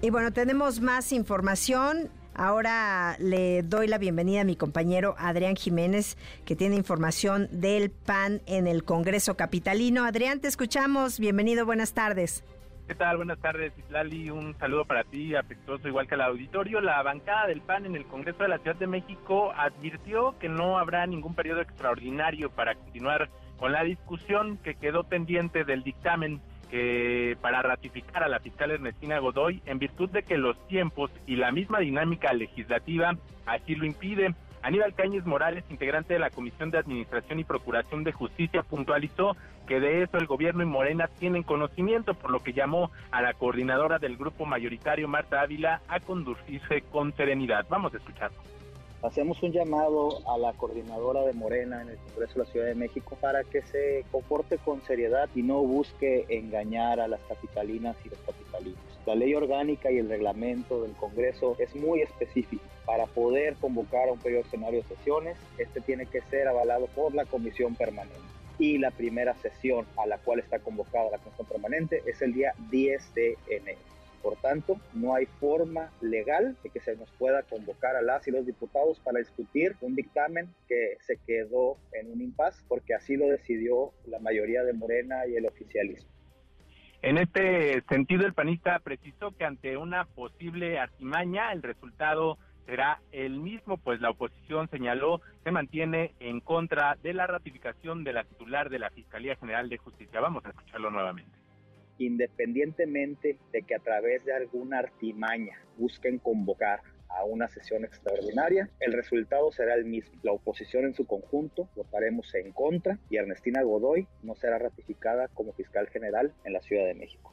Y bueno, tenemos más información. Ahora le doy la bienvenida a mi compañero Adrián Jiménez, que tiene información del PAN en el Congreso Capitalino. Adrián, te escuchamos. Bienvenido, buenas tardes. ¿Qué tal? Buenas tardes, Islali. Un saludo para ti, afectuoso igual que al auditorio. La bancada del PAN en el Congreso de la Ciudad de México advirtió que no habrá ningún periodo extraordinario para continuar con la discusión que quedó pendiente del dictamen que para ratificar a la fiscal Ernestina Godoy en virtud de que los tiempos y la misma dinámica legislativa así lo impide. Aníbal Cáñez Morales, integrante de la Comisión de Administración y Procuración de Justicia, puntualizó que de eso el gobierno y Morena tienen conocimiento, por lo que llamó a la coordinadora del grupo mayoritario, Marta Ávila, a conducirse con serenidad. Vamos a escucharlo. Hacemos un llamado a la coordinadora de Morena en el Congreso de la Ciudad de México para que se comporte con seriedad y no busque engañar a las capitalinas y los capitalinos. La ley orgánica y el reglamento del Congreso es muy específico. Para poder convocar a un periodo escenario de sesiones, este tiene que ser avalado por la Comisión Permanente. Y la primera sesión a la cual está convocada la Comisión Permanente es el día 10 de enero. Por tanto, no hay forma legal de que se nos pueda convocar a las y los diputados para discutir un dictamen que se quedó en un impas porque así lo decidió la mayoría de Morena y el oficialismo. En este sentido, el panista precisó que ante una posible artimaña, el resultado será el mismo, pues la oposición señaló se mantiene en contra de la ratificación de la titular de la Fiscalía General de Justicia. Vamos a escucharlo nuevamente. Independientemente de que a través de alguna artimaña busquen convocar a una sesión extraordinaria, el resultado será el mismo. La oposición en su conjunto votaremos en contra y Ernestina Godoy no será ratificada como fiscal general en la Ciudad de México.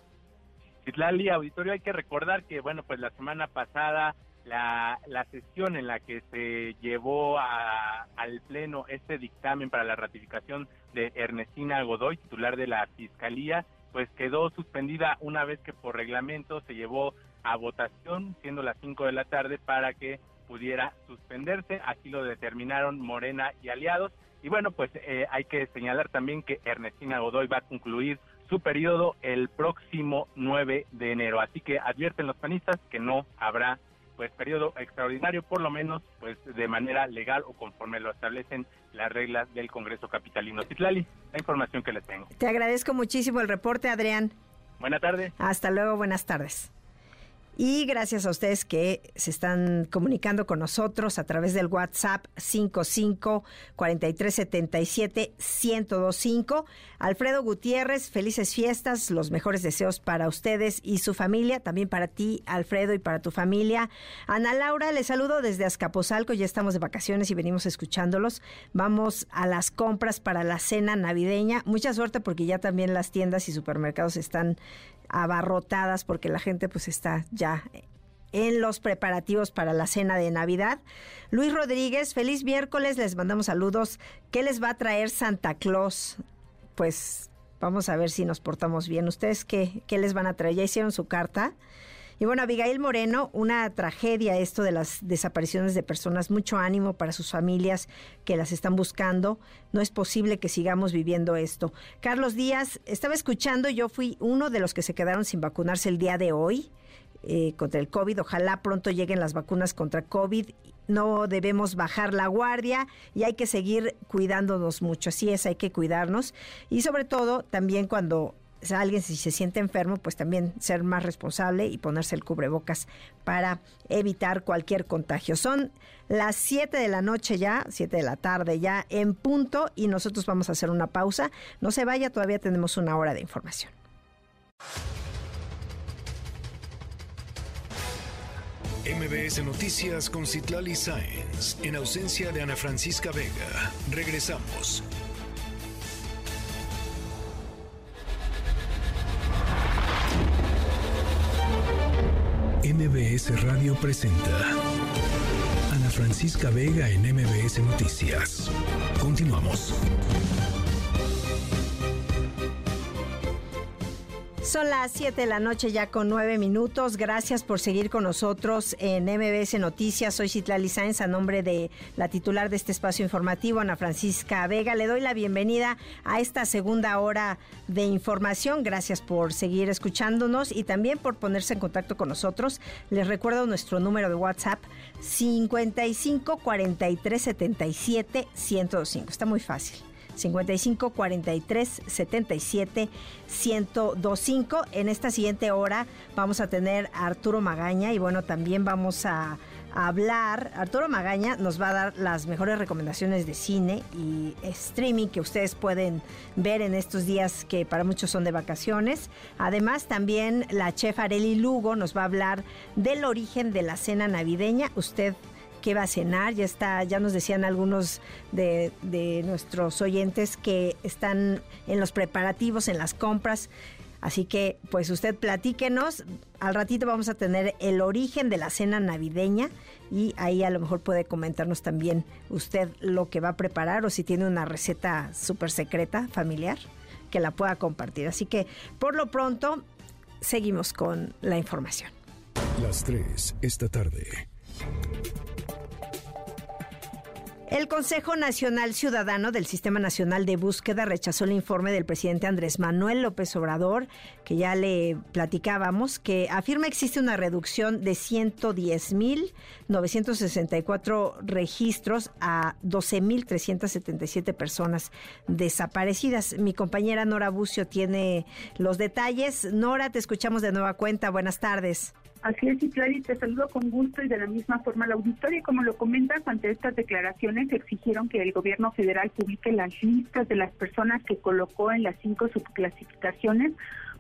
Citlali, auditorio, hay que recordar que, bueno, pues la semana pasada la, la sesión en la que se llevó a- al Pleno este dictamen para la ratificación de Ernestina Godoy, titular de la Fiscalía, pues quedó suspendida una vez que por reglamento se llevó a votación, siendo las 5 de la tarde, para que pudiera suspenderse. Así lo determinaron Morena y aliados. Y bueno, pues eh, hay que señalar también que Ernestina Godoy va a concluir su periodo el próximo 9 de enero. Así que advierten los panistas que no habrá pues periodo extraordinario, por lo menos pues de manera legal o conforme lo establecen las reglas del Congreso Capitalino. Citlali, la información que les tengo. Te agradezco muchísimo el reporte, Adrián. Buena tarde. Hasta luego, buenas tardes. Y gracias a ustedes que se están comunicando con nosotros a través del WhatsApp 55 4377 1025. Alfredo Gutiérrez, felices fiestas, los mejores deseos para ustedes y su familia, también para ti, Alfredo, y para tu familia. Ana Laura, les saludo desde Azcapotzalco, ya estamos de vacaciones y venimos escuchándolos. Vamos a las compras para la cena navideña. Mucha suerte porque ya también las tiendas y supermercados están abarrotadas porque la gente pues está ya en los preparativos para la cena de Navidad. Luis Rodríguez, feliz miércoles, les mandamos saludos. ¿Qué les va a traer Santa Claus? Pues vamos a ver si nos portamos bien. ¿Ustedes qué, qué les van a traer? ¿Ya hicieron su carta? Y bueno, Abigail Moreno, una tragedia esto de las desapariciones de personas, mucho ánimo para sus familias que las están buscando. No es posible que sigamos viviendo esto. Carlos Díaz, estaba escuchando, yo fui uno de los que se quedaron sin vacunarse el día de hoy eh, contra el COVID. Ojalá pronto lleguen las vacunas contra COVID. No debemos bajar la guardia y hay que seguir cuidándonos mucho. Así es, hay que cuidarnos. Y sobre todo, también cuando alguien si se siente enfermo, pues también ser más responsable y ponerse el cubrebocas para evitar cualquier contagio. Son las 7 de la noche ya, 7 de la tarde ya en punto y nosotros vamos a hacer una pausa. No se vaya, todavía tenemos una hora de información. MBS Noticias con Citlali Sáenz, en ausencia de Ana Francisca Vega. Regresamos. MBS Radio presenta Ana Francisca Vega en MBS Noticias. Continuamos. Son las 7 de la noche ya con 9 minutos. Gracias por seguir con nosotros en MBS Noticias. Soy Citlali Sáenz a nombre de la titular de este espacio informativo, Ana Francisca Vega. Le doy la bienvenida a esta segunda hora de información. Gracias por seguir escuchándonos y también por ponerse en contacto con nosotros. Les recuerdo nuestro número de WhatsApp 55 43 77 1025. Está muy fácil. 55 43 77 1025. En esta siguiente hora vamos a tener a Arturo Magaña y bueno, también vamos a, hablar. Arturo Magaña nos va a dar las mejores recomendaciones de cine y streaming que ustedes pueden ver en estos días que para muchos son de vacaciones. Además, también la chef Areli Lugo nos va a hablar del origen de la cena navideña. Usted qué va a cenar. Ya está, ya nos decían algunos de, de nuestros oyentes que están en los preparativos, en las compras. Así que, pues usted platíquenos. Al ratito vamos a tener el origen de la cena navideña y ahí a lo mejor puede comentarnos también usted lo que va a preparar o si tiene una receta súper secreta, familiar, que la pueda compartir. Así que, por lo pronto, seguimos con la información. Las 3 esta tarde. El Consejo Nacional Ciudadano del Sistema Nacional de Búsqueda rechazó el informe del presidente Andrés Manuel López Obrador, que ya le platicábamos, que afirma existe una reducción de 110.964 registros a 12.377 personas desaparecidas. Mi compañera Nora Bucio tiene los detalles. Nora, te escuchamos de nueva cuenta. Buenas tardes. Así es, Citlali, te saludo con gusto y de la misma forma la auditoria. Como lo comentas, ante estas declaraciones exigieron que el gobierno federal publique las listas de las personas que colocó en las cinco subclasificaciones,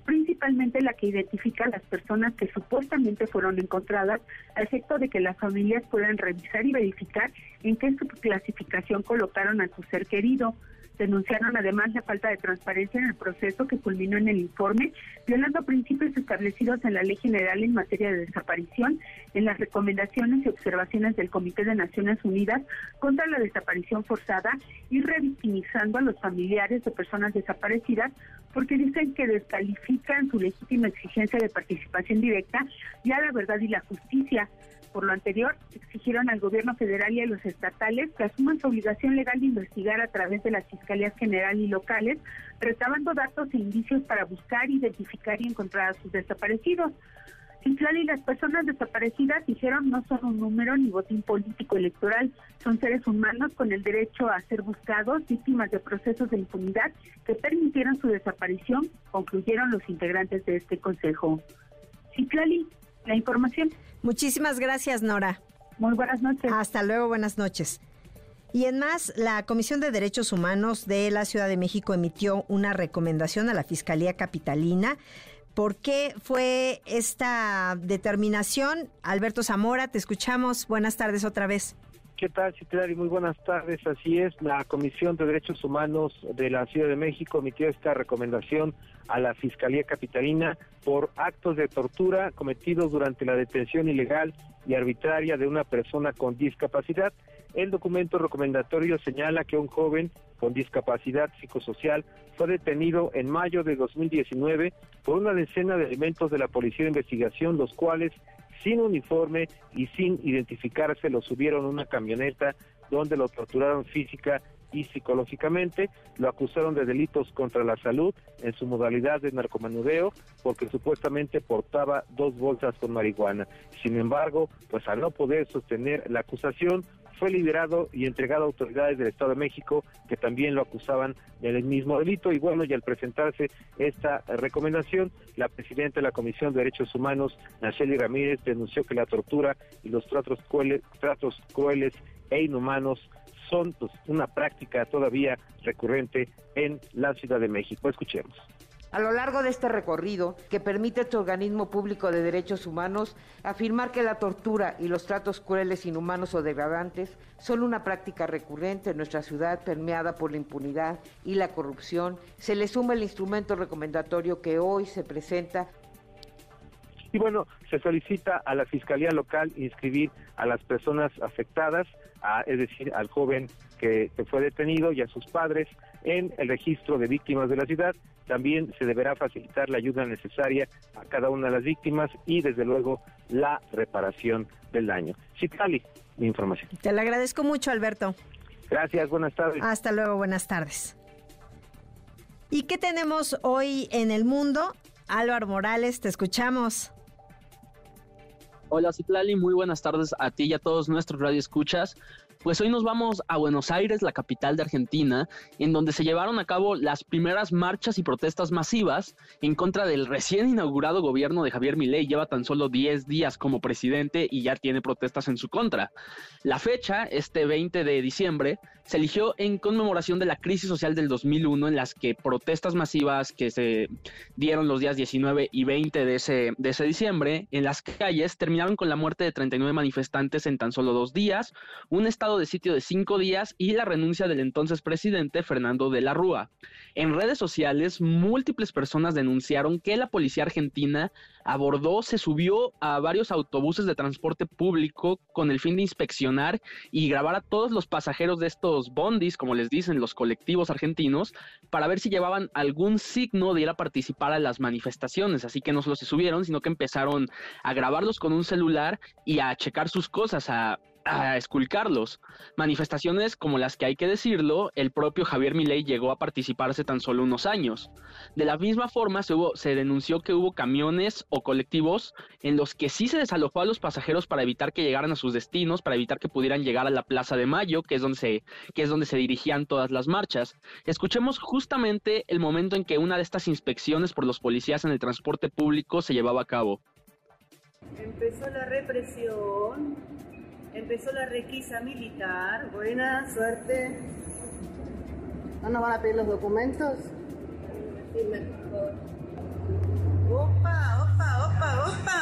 principalmente la que identifica a las personas que supuestamente fueron encontradas, a efecto de que las familias puedan revisar y verificar en qué subclasificación colocaron a su ser querido. Denunciaron además la falta de transparencia en el proceso que culminó en el informe, violando principios establecidos en la Ley General en materia de desaparición, en las recomendaciones y observaciones del Comité de Naciones Unidas contra la desaparición forzada y revictimizando a los familiares de personas desaparecidas porque dicen que descalifican su legítima exigencia de participación directa y a la verdad y la justicia. Por lo anterior, exigieron al gobierno federal y a los estatales que asuman su obligación legal de investigar a través de las fiscalías general y locales, recabando datos e indicios para buscar, identificar y encontrar a sus desaparecidos. Y las personas desaparecidas dijeron no son un número ni botín político electoral, son seres humanos con el derecho a ser buscados, víctimas de procesos de impunidad que permitieron su desaparición, concluyeron los integrantes de este consejo. Citlali, la información. Muchísimas gracias, Nora. Muy buenas noches. Hasta luego, buenas noches. Y en más, la Comisión de Derechos Humanos de la Ciudad de México emitió una recomendación a la Fiscalía Capitalina. ¿Por qué fue esta determinación? Alberto Zamora, te escuchamos. Buenas tardes otra vez. ¿Qué tal, Citlari? Muy buenas tardes. Así es, la Comisión de Derechos Humanos de la Ciudad de México emitió esta recomendación a la Fiscalía Capitalina por actos de tortura cometidos durante la detención ilegal y arbitraria de una persona con discapacidad. El documento recomendatorio señala que un joven con discapacidad psicosocial fue detenido en mayo de 2019 por una decena de elementos de la Policía de Investigación, los cuales sin uniforme y sin identificarse, lo subieron a una camioneta donde lo torturaron física y psicológicamente, lo acusaron de delitos contra la salud en su modalidad de narcomanudeo porque supuestamente portaba dos bolsas con marihuana. Sin embargo, pues al no poder sostener la acusación, fue liberado y entregado a autoridades del Estado de México que también lo acusaban del mismo delito. Y bueno, y al presentarse esta recomendación, la presidenta de la Comisión de Derechos Humanos, Nacheli Ramírez, denunció que la tortura y los tratos crueles, tratos crueles e inhumanos son pues, una práctica todavía recurrente en la Ciudad de México. Escuchemos. A lo largo de este recorrido, que permite a este organismo público de derechos humanos afirmar que la tortura y los tratos crueles, inhumanos o degradantes son una práctica recurrente en nuestra ciudad permeada por la impunidad y la corrupción, se le suma el instrumento recomendatorio que hoy se presenta y bueno, se solicita a la Fiscalía Local inscribir a las personas afectadas, es decir, al joven que, que, fue detenido y a sus padres en el registro de víctimas de la ciudad. También se deberá facilitar la ayuda necesaria a cada una de las víctimas y, desde luego, la reparación del daño. Citali, mi información. Te lo agradezco mucho, Alberto. Gracias, buenas tardes. Hasta luego, buenas tardes. ¿Y qué tenemos hoy en el mundo? Álvaro Morales, te escuchamos. Hola Citlali, muy buenas tardes a ti y a todos nuestros radioescuchas. Pues hoy nos vamos a Buenos Aires, la capital de Argentina, en donde se llevaron a cabo las primeras marchas y protestas masivas en contra del recién inaugurado gobierno de Javier Milei. Lleva tan solo 10 días como presidente y ya tiene protestas en su contra. La fecha, este 20 de diciembre, se eligió en conmemoración de la crisis social del 2001 en las que protestas masivas que se dieron los días 19 y 20 de ese, de ese diciembre en las calles terminaron con la muerte de 39 manifestantes en tan solo dos días, un estado de sitio de cinco días y la renuncia del entonces presidente Fernando de la Rúa. En redes sociales, múltiples personas denunciaron que la policía argentina abordó, se subió a varios autobuses de transporte público con el fin de inspeccionar y grabar a todos los pasajeros de estos bondis, como les dicen los colectivos argentinos, para ver si llevaban algún signo de ir a participar a las manifestaciones. Así que no solo se subieron, sino que empezaron a grabarlos con un celular y a checar sus cosas, a a esculcarlos. Manifestaciones como las que hay que decirlo, el propio Javier Milei llegó a participar hace tan solo unos años. De la misma forma, se denunció que hubo camiones o colectivos en los que sí se desalojó a los pasajeros para evitar que llegaran a sus destinos, para evitar que pudieran llegar a la Plaza de Mayo, que es donde se, que es donde se dirigían todas las marchas. Escuchemos justamente el momento en que una de estas inspecciones por los policías en el transporte público se llevaba a cabo. Empezó la represión, empezó la requisa militar. Buena suerte. ¿No nos van a pedir los documentos? Opa, opa, opa, opa.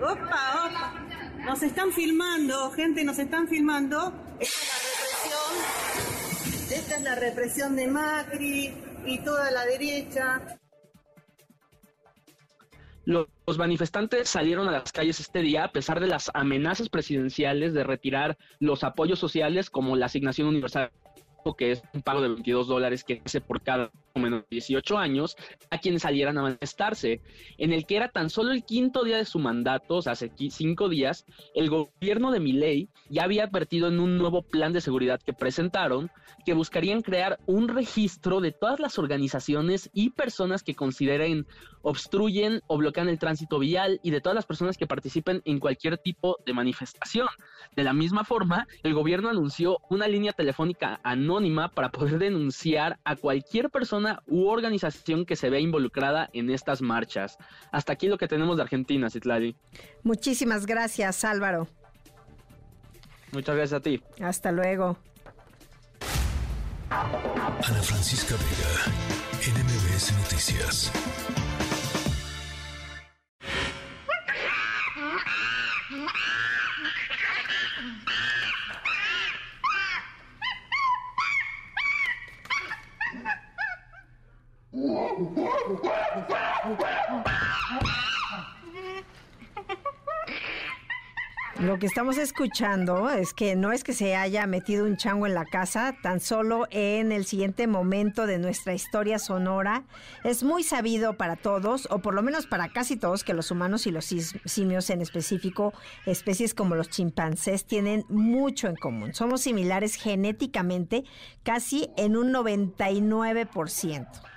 Opa, opa. Nos están filmando, gente, nos están filmando. Esta es la represión. Esta es la represión de Macri y toda la derecha. Los manifestantes salieron a las calles este día a pesar de las amenazas presidenciales de retirar los apoyos sociales como la asignación universal que es un pago de 22 dólares que hace por cada menos 18 años, a quienes salieran a manifestarse, en el que era tan solo el quinto día de su mandato, o sea, hace cinco días, el gobierno de Milei ya había advertido en un nuevo plan de seguridad que presentaron que buscarían crear un registro de todas las organizaciones y personas que consideren obstruyen o bloquean el tránsito vial y de todas las personas que participen en cualquier tipo de manifestación. De la misma forma, el gobierno anunció una línea telefónica anónima para poder denunciar a cualquier persona u organización que se ve involucrada en estas marchas. Hasta aquí lo que tenemos de Argentina, Citlali. Muchísimas gracias, Álvaro. Muchas gracias a ti. Hasta luego. Ana Francisca Vega, NMBS Noticias. Que estamos escuchando es que no es que se haya metido un chango en la casa, tan solo en el siguiente momento de nuestra historia sonora. Es muy sabido para todos, o por lo menos para casi todos, que los humanos y los simios en específico, especies como los chimpancés, tienen mucho en común. Somos similares genéticamente casi en un 99%.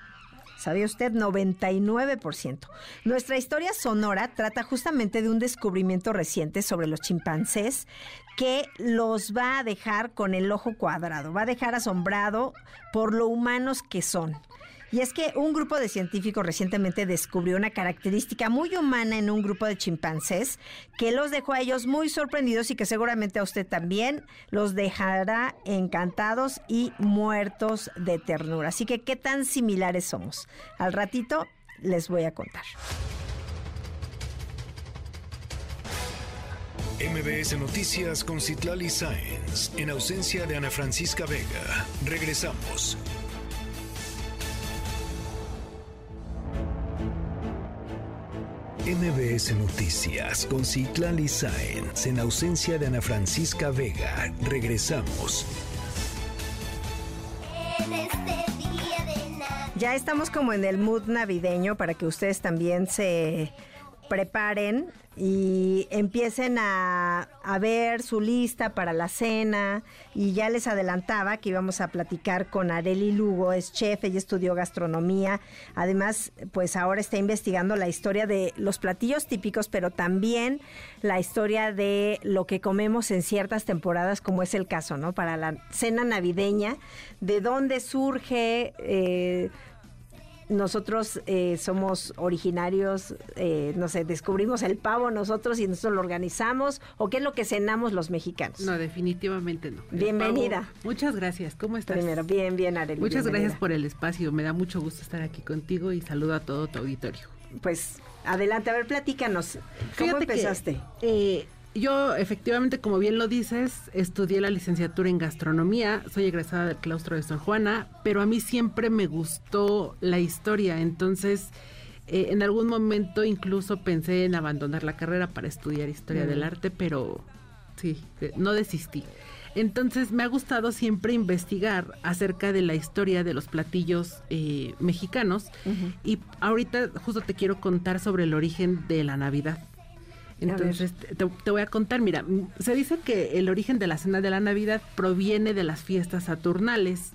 ¿Sabía usted? 99%. Nuestra historia sonora trata justamente de un descubrimiento reciente sobre los chimpancés que los va a dejar con el ojo cuadrado, va a dejar asombrado por lo humanos que son. Y es que un grupo de científicos recientemente descubrió una característica muy humana en un grupo de chimpancés que los dejó a ellos muy sorprendidos y que seguramente a usted también los dejará encantados y muertos de ternura. Así que, ¿qué tan similares somos? Al ratito les voy a contar. MBS Noticias con Citlali Sáenz, en ausencia de Ana Francisca Vega. Regresamos. MBS Noticias con Citlali Sáenz en ausencia de Ana Francisca Vega. Regresamos. Ya estamos como en el mood navideño para que ustedes también se preparen y empiecen a, ver su lista para la cena. Y ya les adelantaba que íbamos a platicar con Areli Lugo, es chef, ella estudió gastronomía. Además, pues ahora está investigando la historia de los platillos típicos, pero también la historia de lo que comemos en ciertas temporadas, como es el caso, ¿no? Para la cena navideña, de dónde surge. Eh, nosotros eh, somos originarios, eh, no sé, descubrimos el pavo nosotros y nosotros lo organizamos, o qué es lo que cenamos los mexicanos. No, definitivamente no. Bienvenida. muchas gracias, ¿cómo estás? Primero, bien, bien, Arely. Muchas gracias por el espacio, me da mucho gusto estar aquí contigo y saludo a todo tu auditorio. Pues adelante, a ver, platícanos, ¿cómo empezaste? eh, yo efectivamente, como bien lo dices, estudié la licenciatura en gastronomía, soy egresada del claustro de San Juana, pero a mí siempre me gustó la historia, entonces eh, en algún momento incluso pensé en abandonar la carrera para estudiar historia del arte, pero sí, eh, no desistí. Entonces me ha gustado siempre investigar acerca de la historia de los platillos eh, mexicanos y ahorita justo te quiero contar sobre el origen de la Navidad. Entonces, te, voy a contar, mira, se dice que el origen de la cena de la Navidad proviene de las fiestas saturnales.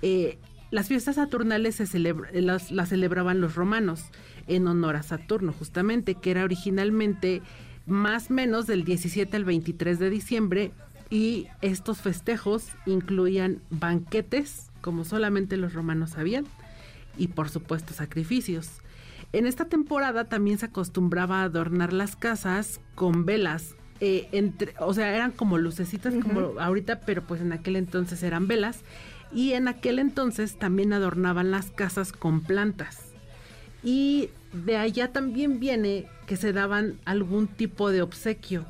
Eh, las fiestas saturnales se las, celebraban los romanos en honor a Saturno, justamente, que era originalmente más o menos del 17 al 23 de diciembre, y estos festejos incluían banquetes, como solamente los romanos sabían, y por supuesto sacrificios. En esta temporada también se acostumbraba a adornar las casas con velas. eh, entre, o sea, eran como lucecitas como ahorita, pero pues en aquel entonces eran velas. Y en aquel entonces también adornaban las casas con plantas. Y de allá también viene que se daban algún tipo de obsequio.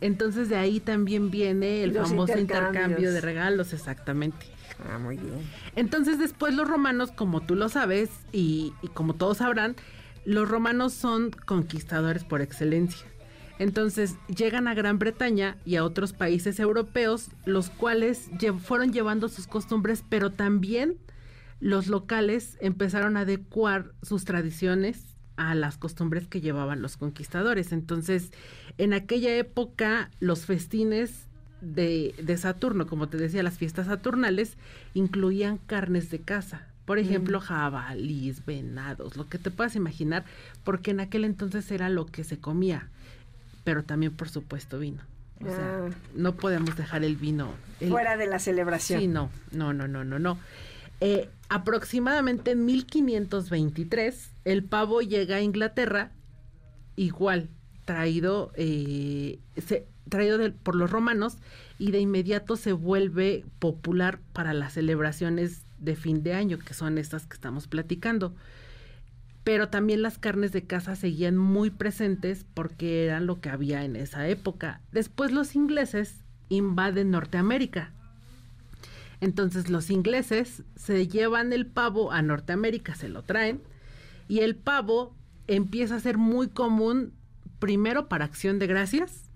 Entonces de ahí también viene el Mm. Los famoso intercambio de regalos, exactamente. Ah, muy bien. Entonces después los romanos, como tú lo sabes y, como todos sabrán, los romanos son conquistadores por excelencia. Entonces llegan a Gran Bretaña y a otros países europeos, los cuales fueron llevando sus costumbres, pero también los locales empezaron a adecuar sus tradiciones a las costumbres que llevaban los conquistadores. Entonces, en aquella época, los festines de, de Saturno, como te decía, las fiestas saturnales, incluían carnes de caza. Por ejemplo, jabalís, venados, lo que te puedas imaginar, porque en aquel entonces era lo que se comía, pero también, por supuesto, vino. O sea, Ah. no podemos dejar el vino el- Fuera de la celebración. Sí, no, no, no, no, no, no. Eh, aproximadamente en 1523, el pavo llega a Inglaterra, igual, traído, eh, se- traído por los romanos, y de inmediato se vuelve popular para las celebraciones de fin de año, que son estas que estamos platicando. Pero también las carnes de caza seguían muy presentes porque eran lo que había en esa época. Después los ingleses invaden Norteamérica. Entonces los ingleses se llevan el pavo a Norteamérica, se lo traen, y el pavo empieza a ser muy común primero para acción de gracias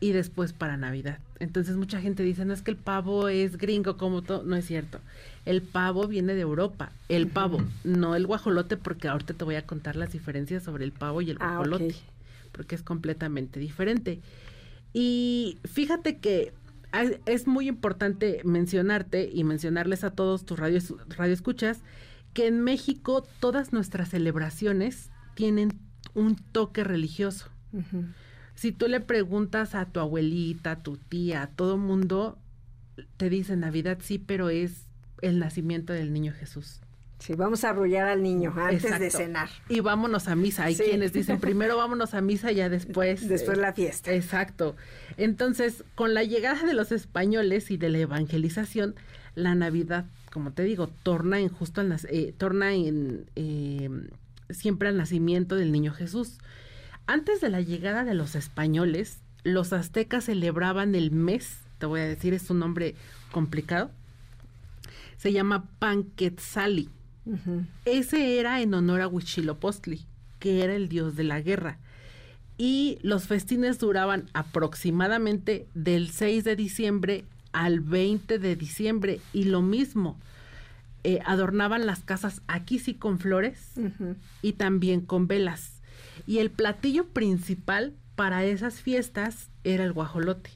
y después para Navidad. Entonces mucha gente dice, no es que el pavo es gringo como todo, no es cierto. El pavo viene de Europa, el pavo, no el guajolote, porque ahorita te voy a contar las diferencias sobre el pavo y el Ah, guajolote, porque es completamente diferente. Y fíjate que es muy importante mencionarte y mencionarles a todos tus radios, radioescuchas que en México todas nuestras celebraciones tienen un toque religioso. Si tú le preguntas a tu abuelita, a tu tía, a todo mundo, te dicen Navidad sí, pero es el nacimiento del niño Jesús. Sí, vamos a arrullar al niño antes de cenar. Y vámonos a misa. Hay Sí. quienes dicen primero vámonos a misa y ya después. Después eh, la fiesta. Exacto. Entonces, con la llegada de los españoles y de la evangelización, la Navidad, como te digo, torna en justo al nac- eh, torna en eh, siempre al nacimiento del niño Jesús. Antes de la llegada de los españoles, los aztecas celebraban el mes, te voy a decir, es un nombre complicado. Se llama Panquetzali. Ese era en honor a Huitzilopochtli, que era el dios de la guerra. Y los festines duraban aproximadamente del 6 de diciembre al 20 de diciembre. Y lo mismo, eh, adornaban las casas aquí sí con flores y también con velas. Y el platillo principal para esas fiestas era el guajolote.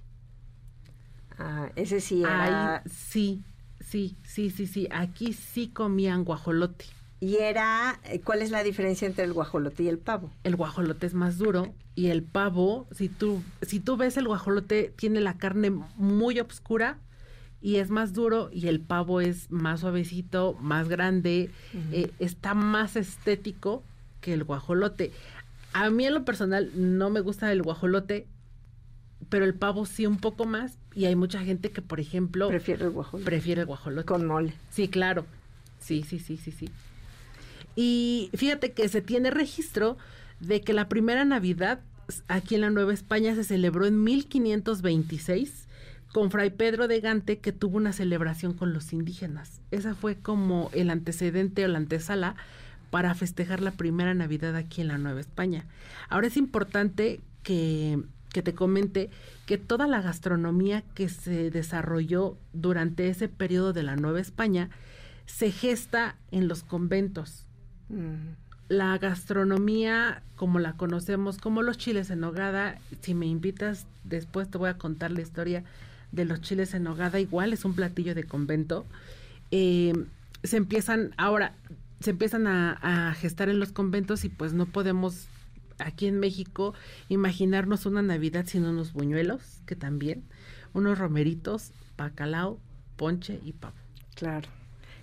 Ah, ese sí era... Ahí sí, sí, sí, sí, sí. Aquí sí comían guajolote. Y era, eh, ¿cuál es la diferencia entre el guajolote y el pavo? El guajolote es más duro y el pavo, si tú, si tú ves el guajolote, tiene la carne muy oscura y es más duro y el pavo es más suavecito, más grande, eh, está más estético que el guajolote. A mí en lo personal no me gusta el guajolote, pero el pavo sí un poco más y hay mucha gente que, por ejemplo, Prefiere el guajolote. prefiere el guajolote. Con mole. Sí, claro. Sí, sí, sí, sí, sí. Y fíjate que se tiene registro de que la primera Navidad aquí en la Nueva España se celebró en 1526 con Fray Pedro de Gante que tuvo una celebración con los indígenas. Esa fue como el antecedente o la antesala para festejar la primera Navidad aquí en la Nueva España. Ahora es importante que, que te comente que toda la gastronomía que se desarrolló durante ese periodo de la Nueva España se gesta en los conventos la gastronomía como la conocemos, como los chiles en nogada, si me invitas después te voy a contar la historia de los chiles en nogada, igual es un platillo de convento. Eh, se empiezan, ahora, se empiezan a, a gestar en los conventos y pues no podemos aquí en México imaginarnos una Navidad sin unos buñuelos, que también, unos romeritos, bacalao, ponche y pavo. Claro.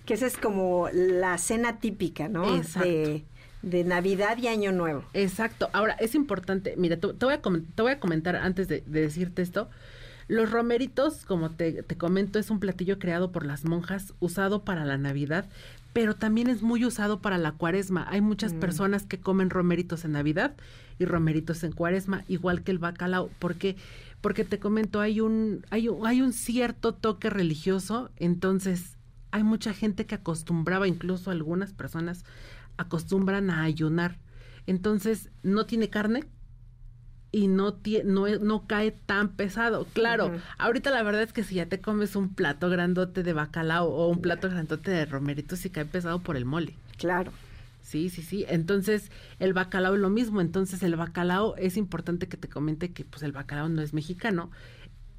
Que esa es como la cena típica, ¿no? Exacto. De, De Navidad y Año Nuevo. Exacto. Ahora, es importante, mira, te, voy, a te voy a comentar antes de, decirte esto. Los romeritos, como te, te, comento, es un platillo creado por las monjas, usado para la Navidad, pero también es muy usado para la cuaresma. Hay muchas mm. personas que comen romeritos en Navidad y romeritos en cuaresma, igual que el bacalao. ¿Por qué? Porque te comento, hay un, hay un, hay un cierto toque religioso, entonces hay mucha gente que acostumbraba, incluso algunas personas acostumbran a ayunar. Entonces, no tiene carne y no, no, no cae tan pesado. Claro, ahorita la verdad es que si ya te comes un plato grandote de bacalao o un plato grandote de romerito, sí cae pesado por el mole. Claro. Sí, sí, sí. Entonces, el bacalao es lo mismo. Entonces, el bacalao es importante que te comente que pues el bacalao no es mexicano,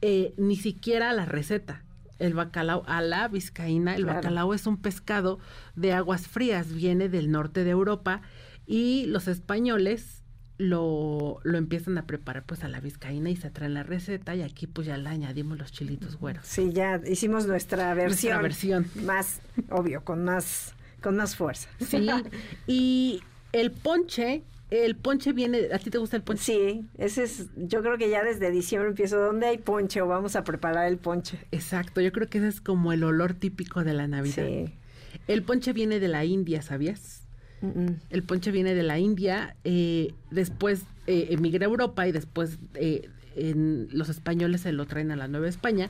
eh, ni siquiera la receta el bacalao a la vizcaína. El bacalao es un pescado de aguas frías, viene del norte de Europa y los españoles lo, lo empiezan a preparar pues a la vizcaína y se traen la receta y aquí pues ya le añadimos los chilitos güeros. Sí, ya hicimos nuestra versión. Nuestra versión. Más, obvio, con más, con más fuerza. Sí, y el ponche el ponche viene, ¿a ti te gusta el ponche? Sí, ese es, yo creo que ya desde diciembre empiezo, ¿dónde hay ponche o vamos a preparar el ponche? Exacto, yo creo que ese es como el olor típico de la Navidad. Sí. El ponche viene de la India, ¿sabías? El ponche viene de la India, eh, después eh, emigra a Europa y después eh, en, los españoles se lo traen a la Nueva España,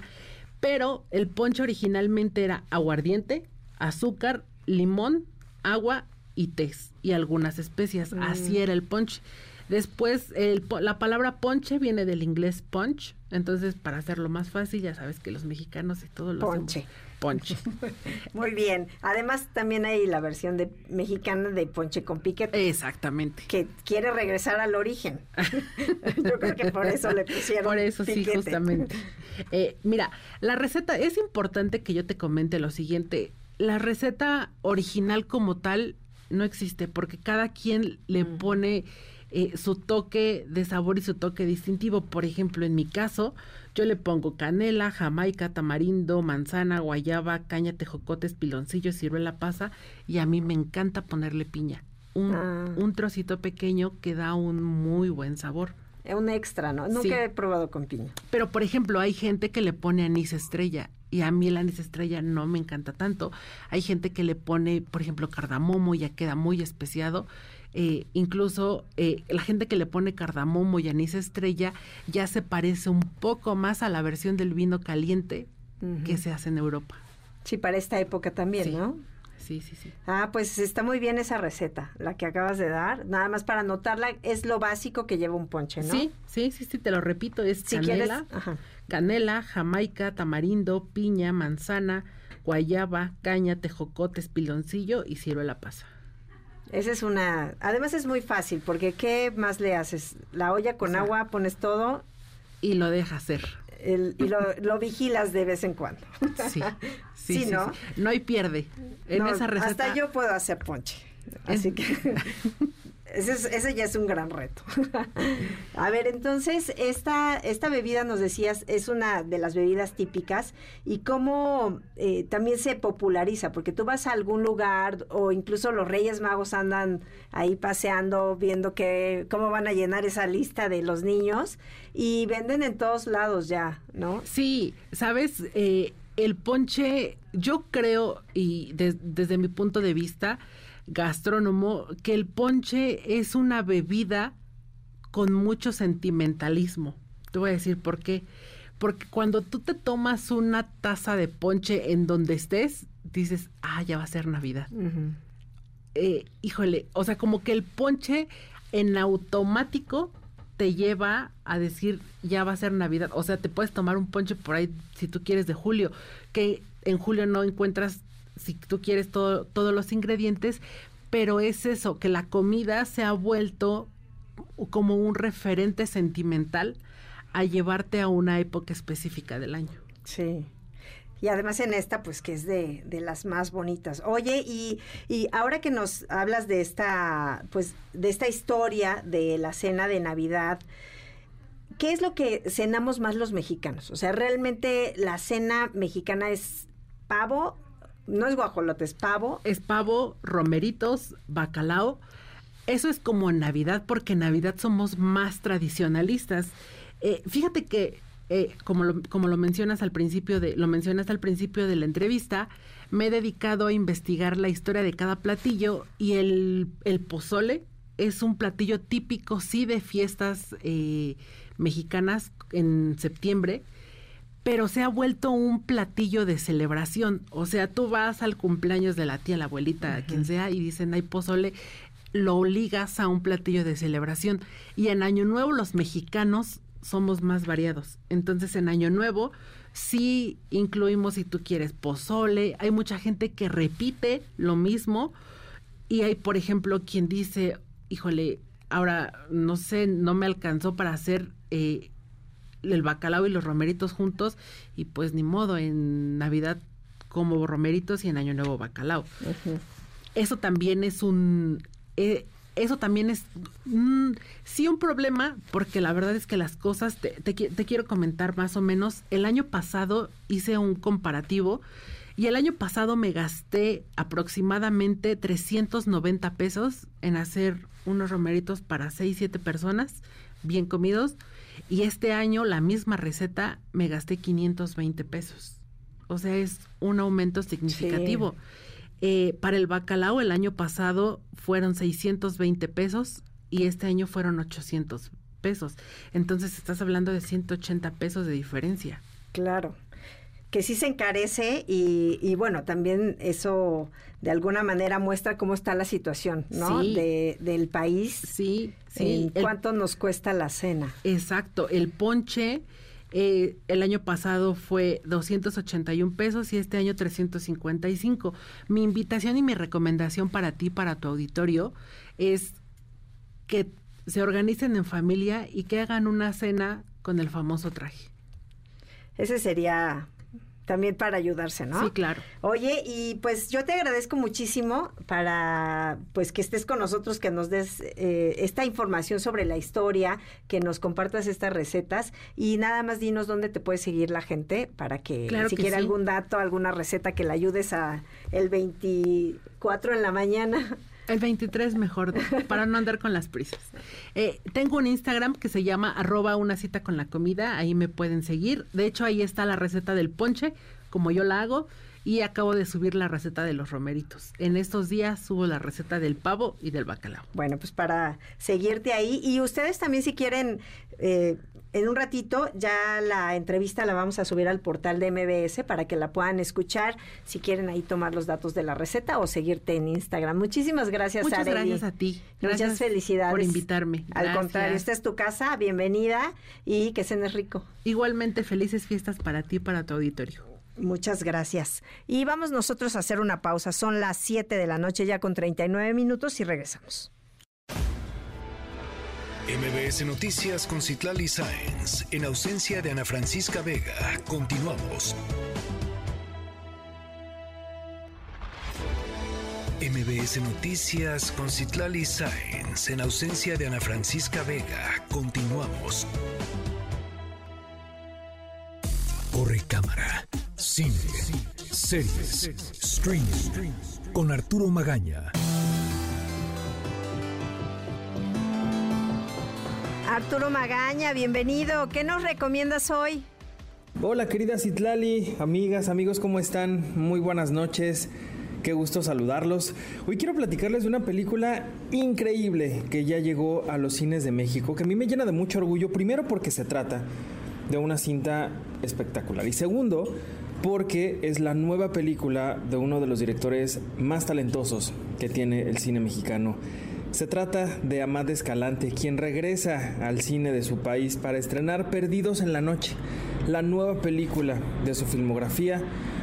pero el ponche originalmente era aguardiente, azúcar, limón, agua y tés y algunas especias. Así mm. era el ponche. Después, el, la palabra ponche viene del inglés punch. Entonces, para hacerlo más fácil, ya sabes que los mexicanos y todo lo Ponche. ponche. Muy bien. Además, también hay la versión de mexicana de ponche con piquete. Exactamente. Que quiere regresar al origen. Yo creo que por eso le pusieron Por eso sí, justamente. Eh, mira, la receta, es importante que yo te comente lo siguiente. La receta original como tal no existe porque cada quien le mm. pone eh, su toque de sabor y su toque distintivo. Por ejemplo, en mi caso, yo le pongo canela, jamaica, tamarindo, manzana, guayaba, caña, tejocotes, piloncillo, ciruela pasa y a mí me encanta ponerle piña. Un, ah. un trocito pequeño que da un muy buen sabor. Un extra, ¿no? Nunca he probado con piña. Pero, por ejemplo, hay gente que le pone anís estrella y a mí el anís estrella no me encanta tanto. Hay gente que le pone, por ejemplo, cardamomo y ya queda muy especiado. Eh, incluso eh, la gente que le pone cardamomo y anís estrella ya se parece un poco más a la versión del vino caliente que se hace en Europa. Sí, para esta época también, ¿no? Sí, sí, sí. Ah, pues está muy bien esa receta, la que acabas de dar. Nada más para anotarla, es lo básico que lleva un ponche, ¿no? Sí, sí, sí, sí, te lo repito, es canela, canela, jamaica, tamarindo, piña, manzana, guayaba, caña, tejocotes, piloncillo y ciruela pasa. Esa es una... Además es muy fácil, porque ¿qué más le haces? La olla con agua, pones todo... Y lo dejas hacer y lo, vigilas de vez en cuando. Sí, sí, ¿no? No hay pierde. En esa receta. Hasta yo puedo hacer ponche. Así que ese, ya es un gran reto. a ver, entonces, esta, esta bebida, nos decías, es una de las bebidas típicas y cómo eh, también se populariza, porque tú vas a algún lugar o incluso los Reyes Magos andan ahí paseando, viendo que, cómo van a llenar esa lista de los niños y venden en todos lados ya, ¿no? Sí, sabes, eh, el ponche, yo creo, y desde mi punto de vista, gastrónomo que el ponche es una bebida con mucho sentimentalismo. Te voy a decir por qué. Porque cuando tú te tomas una taza de ponche en donde estés, dices, ah, ya va a ser Navidad. Eh, híjole, o sea, como que el ponche en automático te lleva a decir, ya va a ser Navidad. O sea, te puedes tomar un ponche por ahí, si tú quieres, de julio, que en julio no encuentras si tú quieres todo, todos los ingredientes, pero es eso, que la comida se ha vuelto como un referente sentimental a llevarte a una época específica del año. Sí. Y además en esta, pues que es de, de las más bonitas. Oye, y, y, ahora que nos hablas de esta, pues, de esta historia de la cena de Navidad, ¿qué es lo que cenamos más los mexicanos? O sea, realmente la cena mexicana es pavo no es guajolote, es pavo. Es pavo, romeritos, bacalao. Eso es como en Navidad, porque en Navidad somos más tradicionalistas. Eh, fíjate que, eh, como, lo, como lo mencionas al principio de, lo mencionas al principio de la entrevista, me he dedicado a investigar la historia de cada platillo y el, el pozole es un platillo típico, sí, de fiestas eh, mexicanas en septiembre, pero se ha vuelto un platillo de celebración. O sea, tú vas al cumpleaños de la tía, la abuelita, quien sea, y dicen, hay pozole, lo ligas a un platillo de celebración. Y en Año Nuevo los mexicanos somos más variados. Entonces, en Año Nuevo sí incluimos, si tú quieres, pozole. Hay mucha gente que repite lo mismo. Y hay, por ejemplo, quien dice, híjole, ahora no sé, no me alcanzó para hacer eh, el bacalao y los romeritos juntos y pues ni modo, en Navidad como romeritos y en Año Nuevo bacalao. Eso también es un... Eh, eso también es sí un problema, porque la verdad es que las cosas, te, te, quiero comentar más o menos, el año pasado hice un comparativo y el año pasado me gasté aproximadamente 390 pesos en hacer unos romeritos para 6, 7 personas, bien comidos. Y este año la misma receta me gasté 520 pesos. O sea, es un aumento significativo. Eh, para el bacalao el año pasado fueron 620 pesos y este año fueron 800 pesos. Entonces estás hablando de 180 pesos de diferencia. Claro que sí se encarece y, bueno, también eso de alguna manera muestra cómo está la situación, ¿no? De, del país. Sí, sí. ¿Cuánto nos cuesta la cena? Exacto. El ponche eh, el año pasado fue 281 pesos y este año 355. Mi invitación y mi recomendación para ti, para tu auditorio, es que se organicen en familia y que hagan una cena con el famoso traje. Ese sería también para ayudarse, ¿no? Sí, claro. Oye, y pues yo te agradezco muchísimo para pues que estés con nosotros, que nos des eh, esta información sobre la historia, que nos compartas estas recetas y nada más dinos dónde te puede seguir la gente para que si quiere algún dato, alguna receta que le ayudes a el 24 en la mañana. El 23 mejor, para no andar con las prisas. Eh, tengo un Instagram que se llama arroba una cita con la comida, ahí me pueden seguir. De hecho, ahí está la receta del ponche, como yo la hago, y acabo de subir la receta de los romeritos. En estos días subo la receta del pavo y del bacalao. Bueno, pues para seguirte ahí. Y ustedes también si quieren eh, en un ratito ya la entrevista la vamos a subir al portal de MBS para que la puedan escuchar si quieren ahí tomar los datos de la receta o seguirte en Instagram. Muchísimas gracias, Muchas gracias a ti. Gracias Muchas felicidades. Por invitarme. Al contrario, esta es tu casa, bienvenida y que cenes rico. Igualmente, felices fiestas para ti y para tu auditorio. Muchas gracias. Y vamos nosotros a hacer una pausa. Son las 7 de la noche ya con 39 minutos y regresamos. MBS Noticias con Citlali Sáenz. En ausencia de Ana Francisca Vega. Continuamos. MBS Noticias con Citlali Sáenz. En ausencia de Ana Francisca Vega. Continuamos. Corre cámara. Cine. Series. Streaming. Con Arturo Magaña. Arturo Magaña, bienvenido. ¿Qué nos recomiendas hoy? Hola querida Citlali, amigas, amigos, ¿cómo están? Muy buenas noches. Qué gusto saludarlos. Hoy quiero platicarles de una película increíble que ya llegó a los cines de México, que a mí me llena de mucho orgullo, primero porque se trata de una cinta espectacular y segundo porque es la nueva película de uno de los directores más talentosos que tiene el cine mexicano. Se trata de Amad Escalante, quien regresa al cine de su país para estrenar Perdidos en la Noche, la nueva película de su filmografía,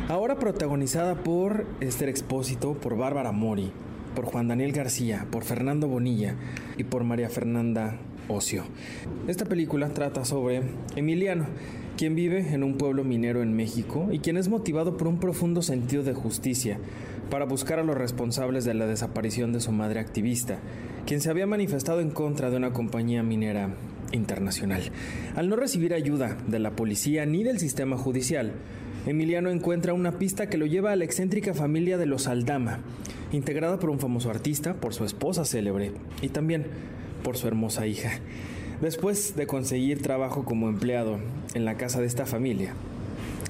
ahora protagonizada por Esther Expósito, por Bárbara Mori, por Juan Daniel García, por Fernando Bonilla y por María Fernanda Ocio. Esta película trata sobre Emiliano, quien vive en un pueblo minero en México y quien es motivado por un profundo sentido de justicia para buscar a los responsables de la desaparición de su madre activista, quien se había manifestado en contra de una compañía minera internacional. Al no recibir ayuda de la policía ni del sistema judicial, Emiliano encuentra una pista que lo lleva a la excéntrica familia de los Aldama, integrada por un famoso artista, por su esposa célebre y también por su hermosa hija. Después de conseguir trabajo como empleado en la casa de esta familia,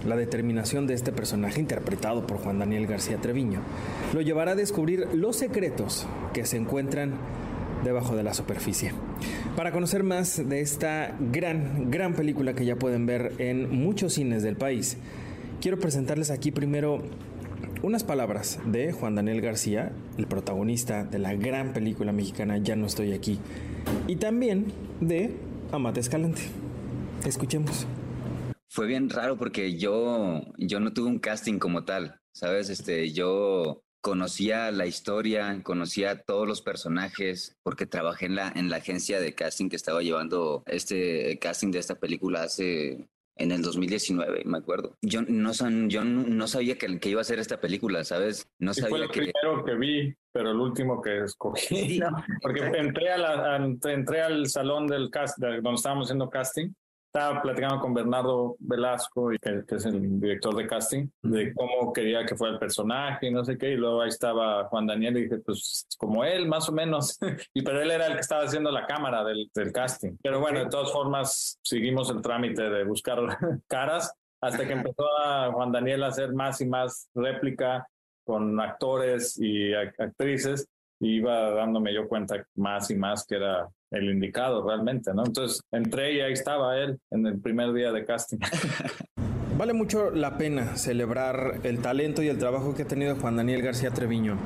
la determinación de este personaje interpretado por Juan Daniel García Treviño lo llevará a descubrir los secretos que se encuentran debajo de la superficie. Para conocer más de esta gran, gran película que ya pueden ver en muchos cines del país, quiero presentarles aquí primero unas palabras de Juan Daniel García, el protagonista de la gran película mexicana Ya no estoy aquí, y también de Amate Escalante. Escuchemos. Fue bien raro porque yo, yo no tuve un casting como tal, ¿sabes? Este, yo conocía la historia, conocía todos los personajes, porque trabajé en la, en la agencia de casting que estaba llevando este casting de esta película hace en el 2019, me acuerdo. Yo no, son, yo no sabía que, que, iba a ser esta película, ¿sabes? No sabía fue el que... primero que vi, pero el último que escogí. Porque entré, a la, entré al salón del cast, donde estábamos haciendo casting estaba platicando con Bernardo Velasco, que, que, es el director de casting, de cómo quería que fuera el personaje y no sé qué. Y luego ahí estaba Juan Daniel y dije, pues como él, más o menos. y pero él era el que estaba haciendo la cámara del, del casting. Pero bueno, de todas formas, seguimos el trámite de buscar caras hasta que empezó a Juan Daniel a hacer más y más réplica con actores y actrices. Iba dándome yo cuenta más y más que era el indicado realmente, ¿no? Entonces entré y ahí estaba él en el primer día de casting. Vale mucho la pena celebrar el talento y el trabajo que ha tenido Juan Daniel García Treviño.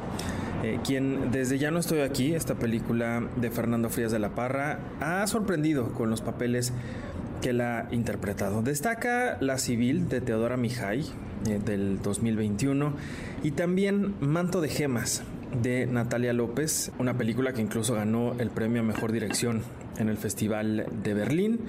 Eh, quien desde Ya no estoy aquí, esta película de Fernando Frías de la Parra, ha sorprendido con los papeles que la ha interpretado. Destaca La Civil de Teodora Mijay eh, del 2021 y también Manto de Gemas de Natalia López, una película que incluso ganó el premio a Mejor Dirección en el Festival de Berlín,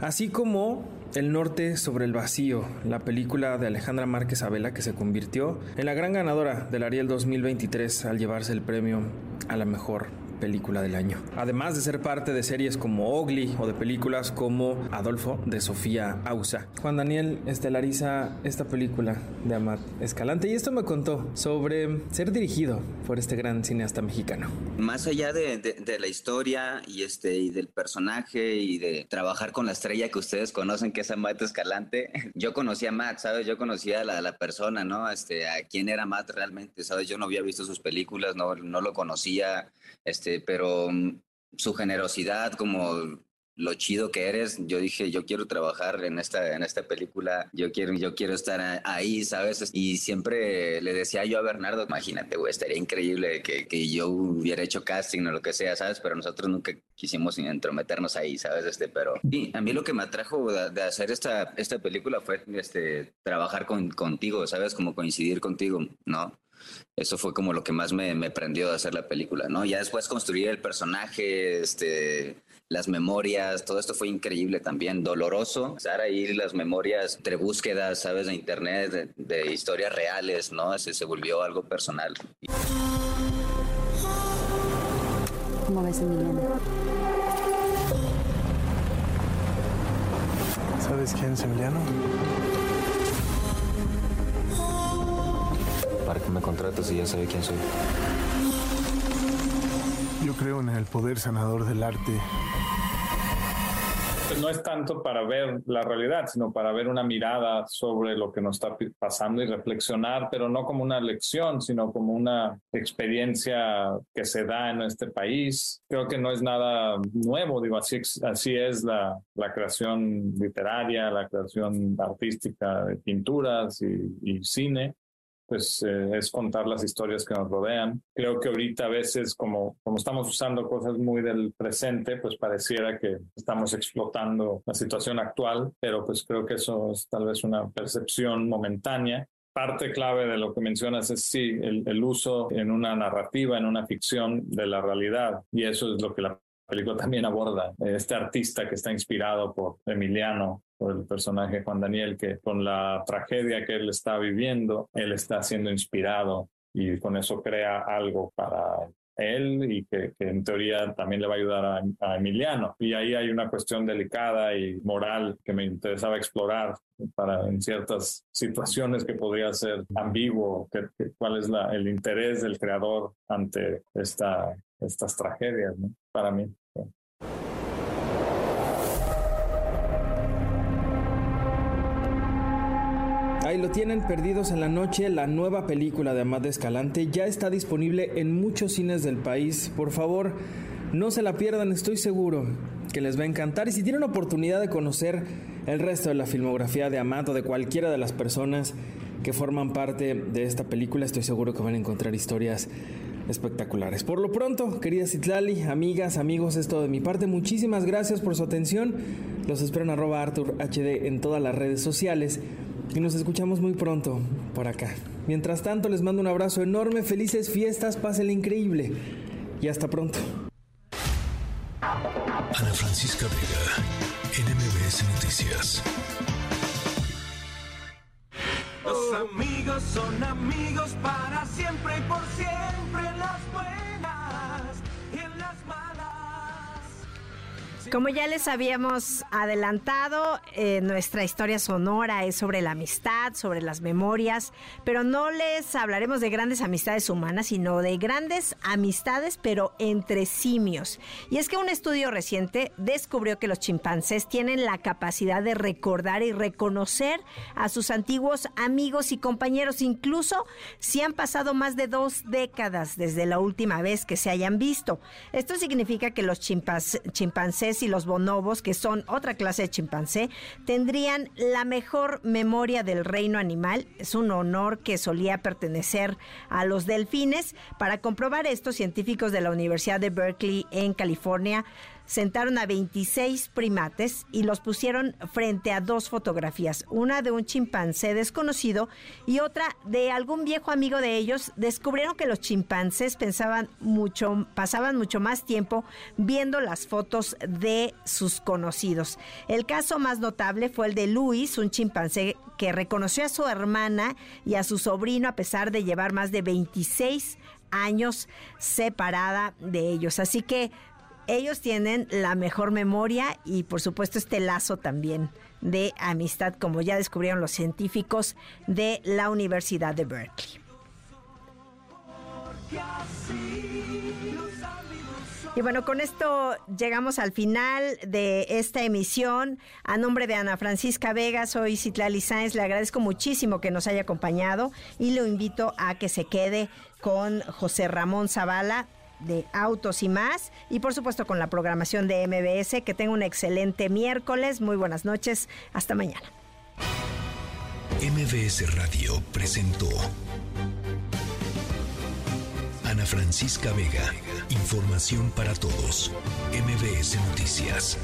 así como El Norte sobre el Vacío, la película de Alejandra Márquez Abela que se convirtió en la gran ganadora del Ariel 2023 al llevarse el premio a la mejor película del año. Además de ser parte de series como Ogly o de películas como Adolfo de Sofía Ausa. Juan Daniel estelariza esta película de Amat Escalante y esto me contó sobre ser dirigido por este gran cineasta mexicano. Más allá de, la historia y, este, y del personaje y de trabajar con la estrella que ustedes conocen que es Amat Escalante, yo conocí a Matt, ¿sabes? Yo conocía a la, la, persona, ¿no? Este, a quién era Matt realmente, ¿sabes? Yo no había visto sus películas, no, no lo conocía, este, pero mm, su generosidad, como lo chido que eres, yo dije, yo quiero trabajar en esta, en esta película, yo quiero, yo quiero estar ahí, ¿sabes? Y siempre le decía yo a Bernardo, imagínate, güey, estaría increíble que, que, yo hubiera hecho casting o lo que sea, ¿sabes? Pero nosotros nunca quisimos entrometernos ahí, ¿sabes? Este, pero a mí lo que me atrajo de, hacer esta, esta película fue este, trabajar con, contigo, ¿sabes? Como coincidir contigo, ¿no? Eso fue como lo que más me, me prendió de hacer la película, ¿no? Ya después construir el personaje, este, las memorias, todo esto fue increíble también, doloroso. Estar ahí las memorias entre búsquedas, ¿sabes? De internet, de, historias reales, ¿no? Ese se volvió algo personal. ¿Cómo ves, Emiliano? ¿Sabes quién es Emiliano? ¿Para qué me contratas si ya sabe quién soy? Yo creo en el poder sanador del arte. Pues no es tanto para ver la realidad, sino para ver una mirada sobre lo que nos está pasando y reflexionar, pero no como una lección, sino como una experiencia que se da en este país. Creo que no es nada nuevo, digo, así, así es la, la creación literaria, la creación artística de pinturas y, y cine pues eh, es contar las historias que nos rodean. Creo que ahorita a veces como, como estamos usando cosas muy del presente, pues pareciera que estamos explotando la situación actual, pero pues creo que eso es tal vez una percepción momentánea. Parte clave de lo que mencionas es sí, el, el uso en una narrativa, en una ficción de la realidad, y eso es lo que la película también aborda. Este artista que está inspirado por Emiliano, el personaje Juan Daniel, que con la tragedia que él está viviendo, él está siendo inspirado y con eso crea algo para él y que, en teoría también le va a ayudar a, Emiliano. Y ahí hay una cuestión delicada y moral que me interesaba explorar para en ciertas situaciones que podría ser ambiguo, que, cuál es la, el interés del creador ante esta, estas tragedias, ¿no? Para mí. Ahí lo tienen, Perdidos en la Noche, la nueva película de Amad Escalante. Ya está disponible en muchos cines del país. Por favor, no se la pierdan, estoy seguro que les va a encantar. Y si tienen oportunidad de conocer el resto de la filmografía de Amad o de cualquiera de las personas que forman parte de esta película, estoy seguro que van a encontrar historias espectaculares. Por lo pronto, querida Citlali, amigas, amigos, esto de mi parte. Muchísimas gracias por su atención. Los espero en arroba Arthur HD en todas las redes sociales y nos escuchamos muy pronto por acá. Mientras tanto, les mando un abrazo enorme, felices fiestas, pásenle increíble y hasta pronto. Ana Francisca Vega, NMBS Noticias. Los amigos son amigos para siempre y por siempre las Como ya les habíamos adelantado, eh, nuestra historia sonora es sobre la amistad, sobre las memorias, pero no les hablaremos de grandes amistades humanas, sino de grandes amistades, pero entre simios. Y es que un estudio reciente descubrió que los chimpancés tienen la capacidad de recordar y reconocer a sus antiguos amigos y compañeros, incluso si han pasado más de dos décadas desde la última vez que se hayan visto. Esto significa que los chimpancés y los bonobos, que son otra clase de chimpancé, tendrían la mejor memoria del reino animal. Es un honor que solía pertenecer a los delfines. Para comprobar esto, científicos de la Universidad de Berkeley en California sentaron a 26 primates y los pusieron frente a dos fotografías, una de un chimpancé desconocido y otra de algún viejo amigo de ellos. Descubrieron que los chimpancés pensaban mucho, pasaban mucho más tiempo viendo las fotos de sus conocidos. El caso más notable fue el de Luis, un chimpancé que reconoció a su hermana y a su sobrino a pesar de llevar más de 26 años separada de ellos. Así que ellos tienen la mejor memoria y por supuesto este lazo también de amistad, como ya descubrieron los científicos de la Universidad de Berkeley. Y bueno, con esto llegamos al final de esta emisión. A nombre de Ana Francisca Vega, soy Citlali Sáenz. Le agradezco muchísimo que nos haya acompañado y lo invito a que se quede con José Ramón Zavala de Autos y más. Y por supuesto con la programación de MBS. Que tenga un excelente miércoles. Muy buenas noches. Hasta mañana. MBS Radio presentó Ana Francisca Vega. Información para todos. MBS Noticias.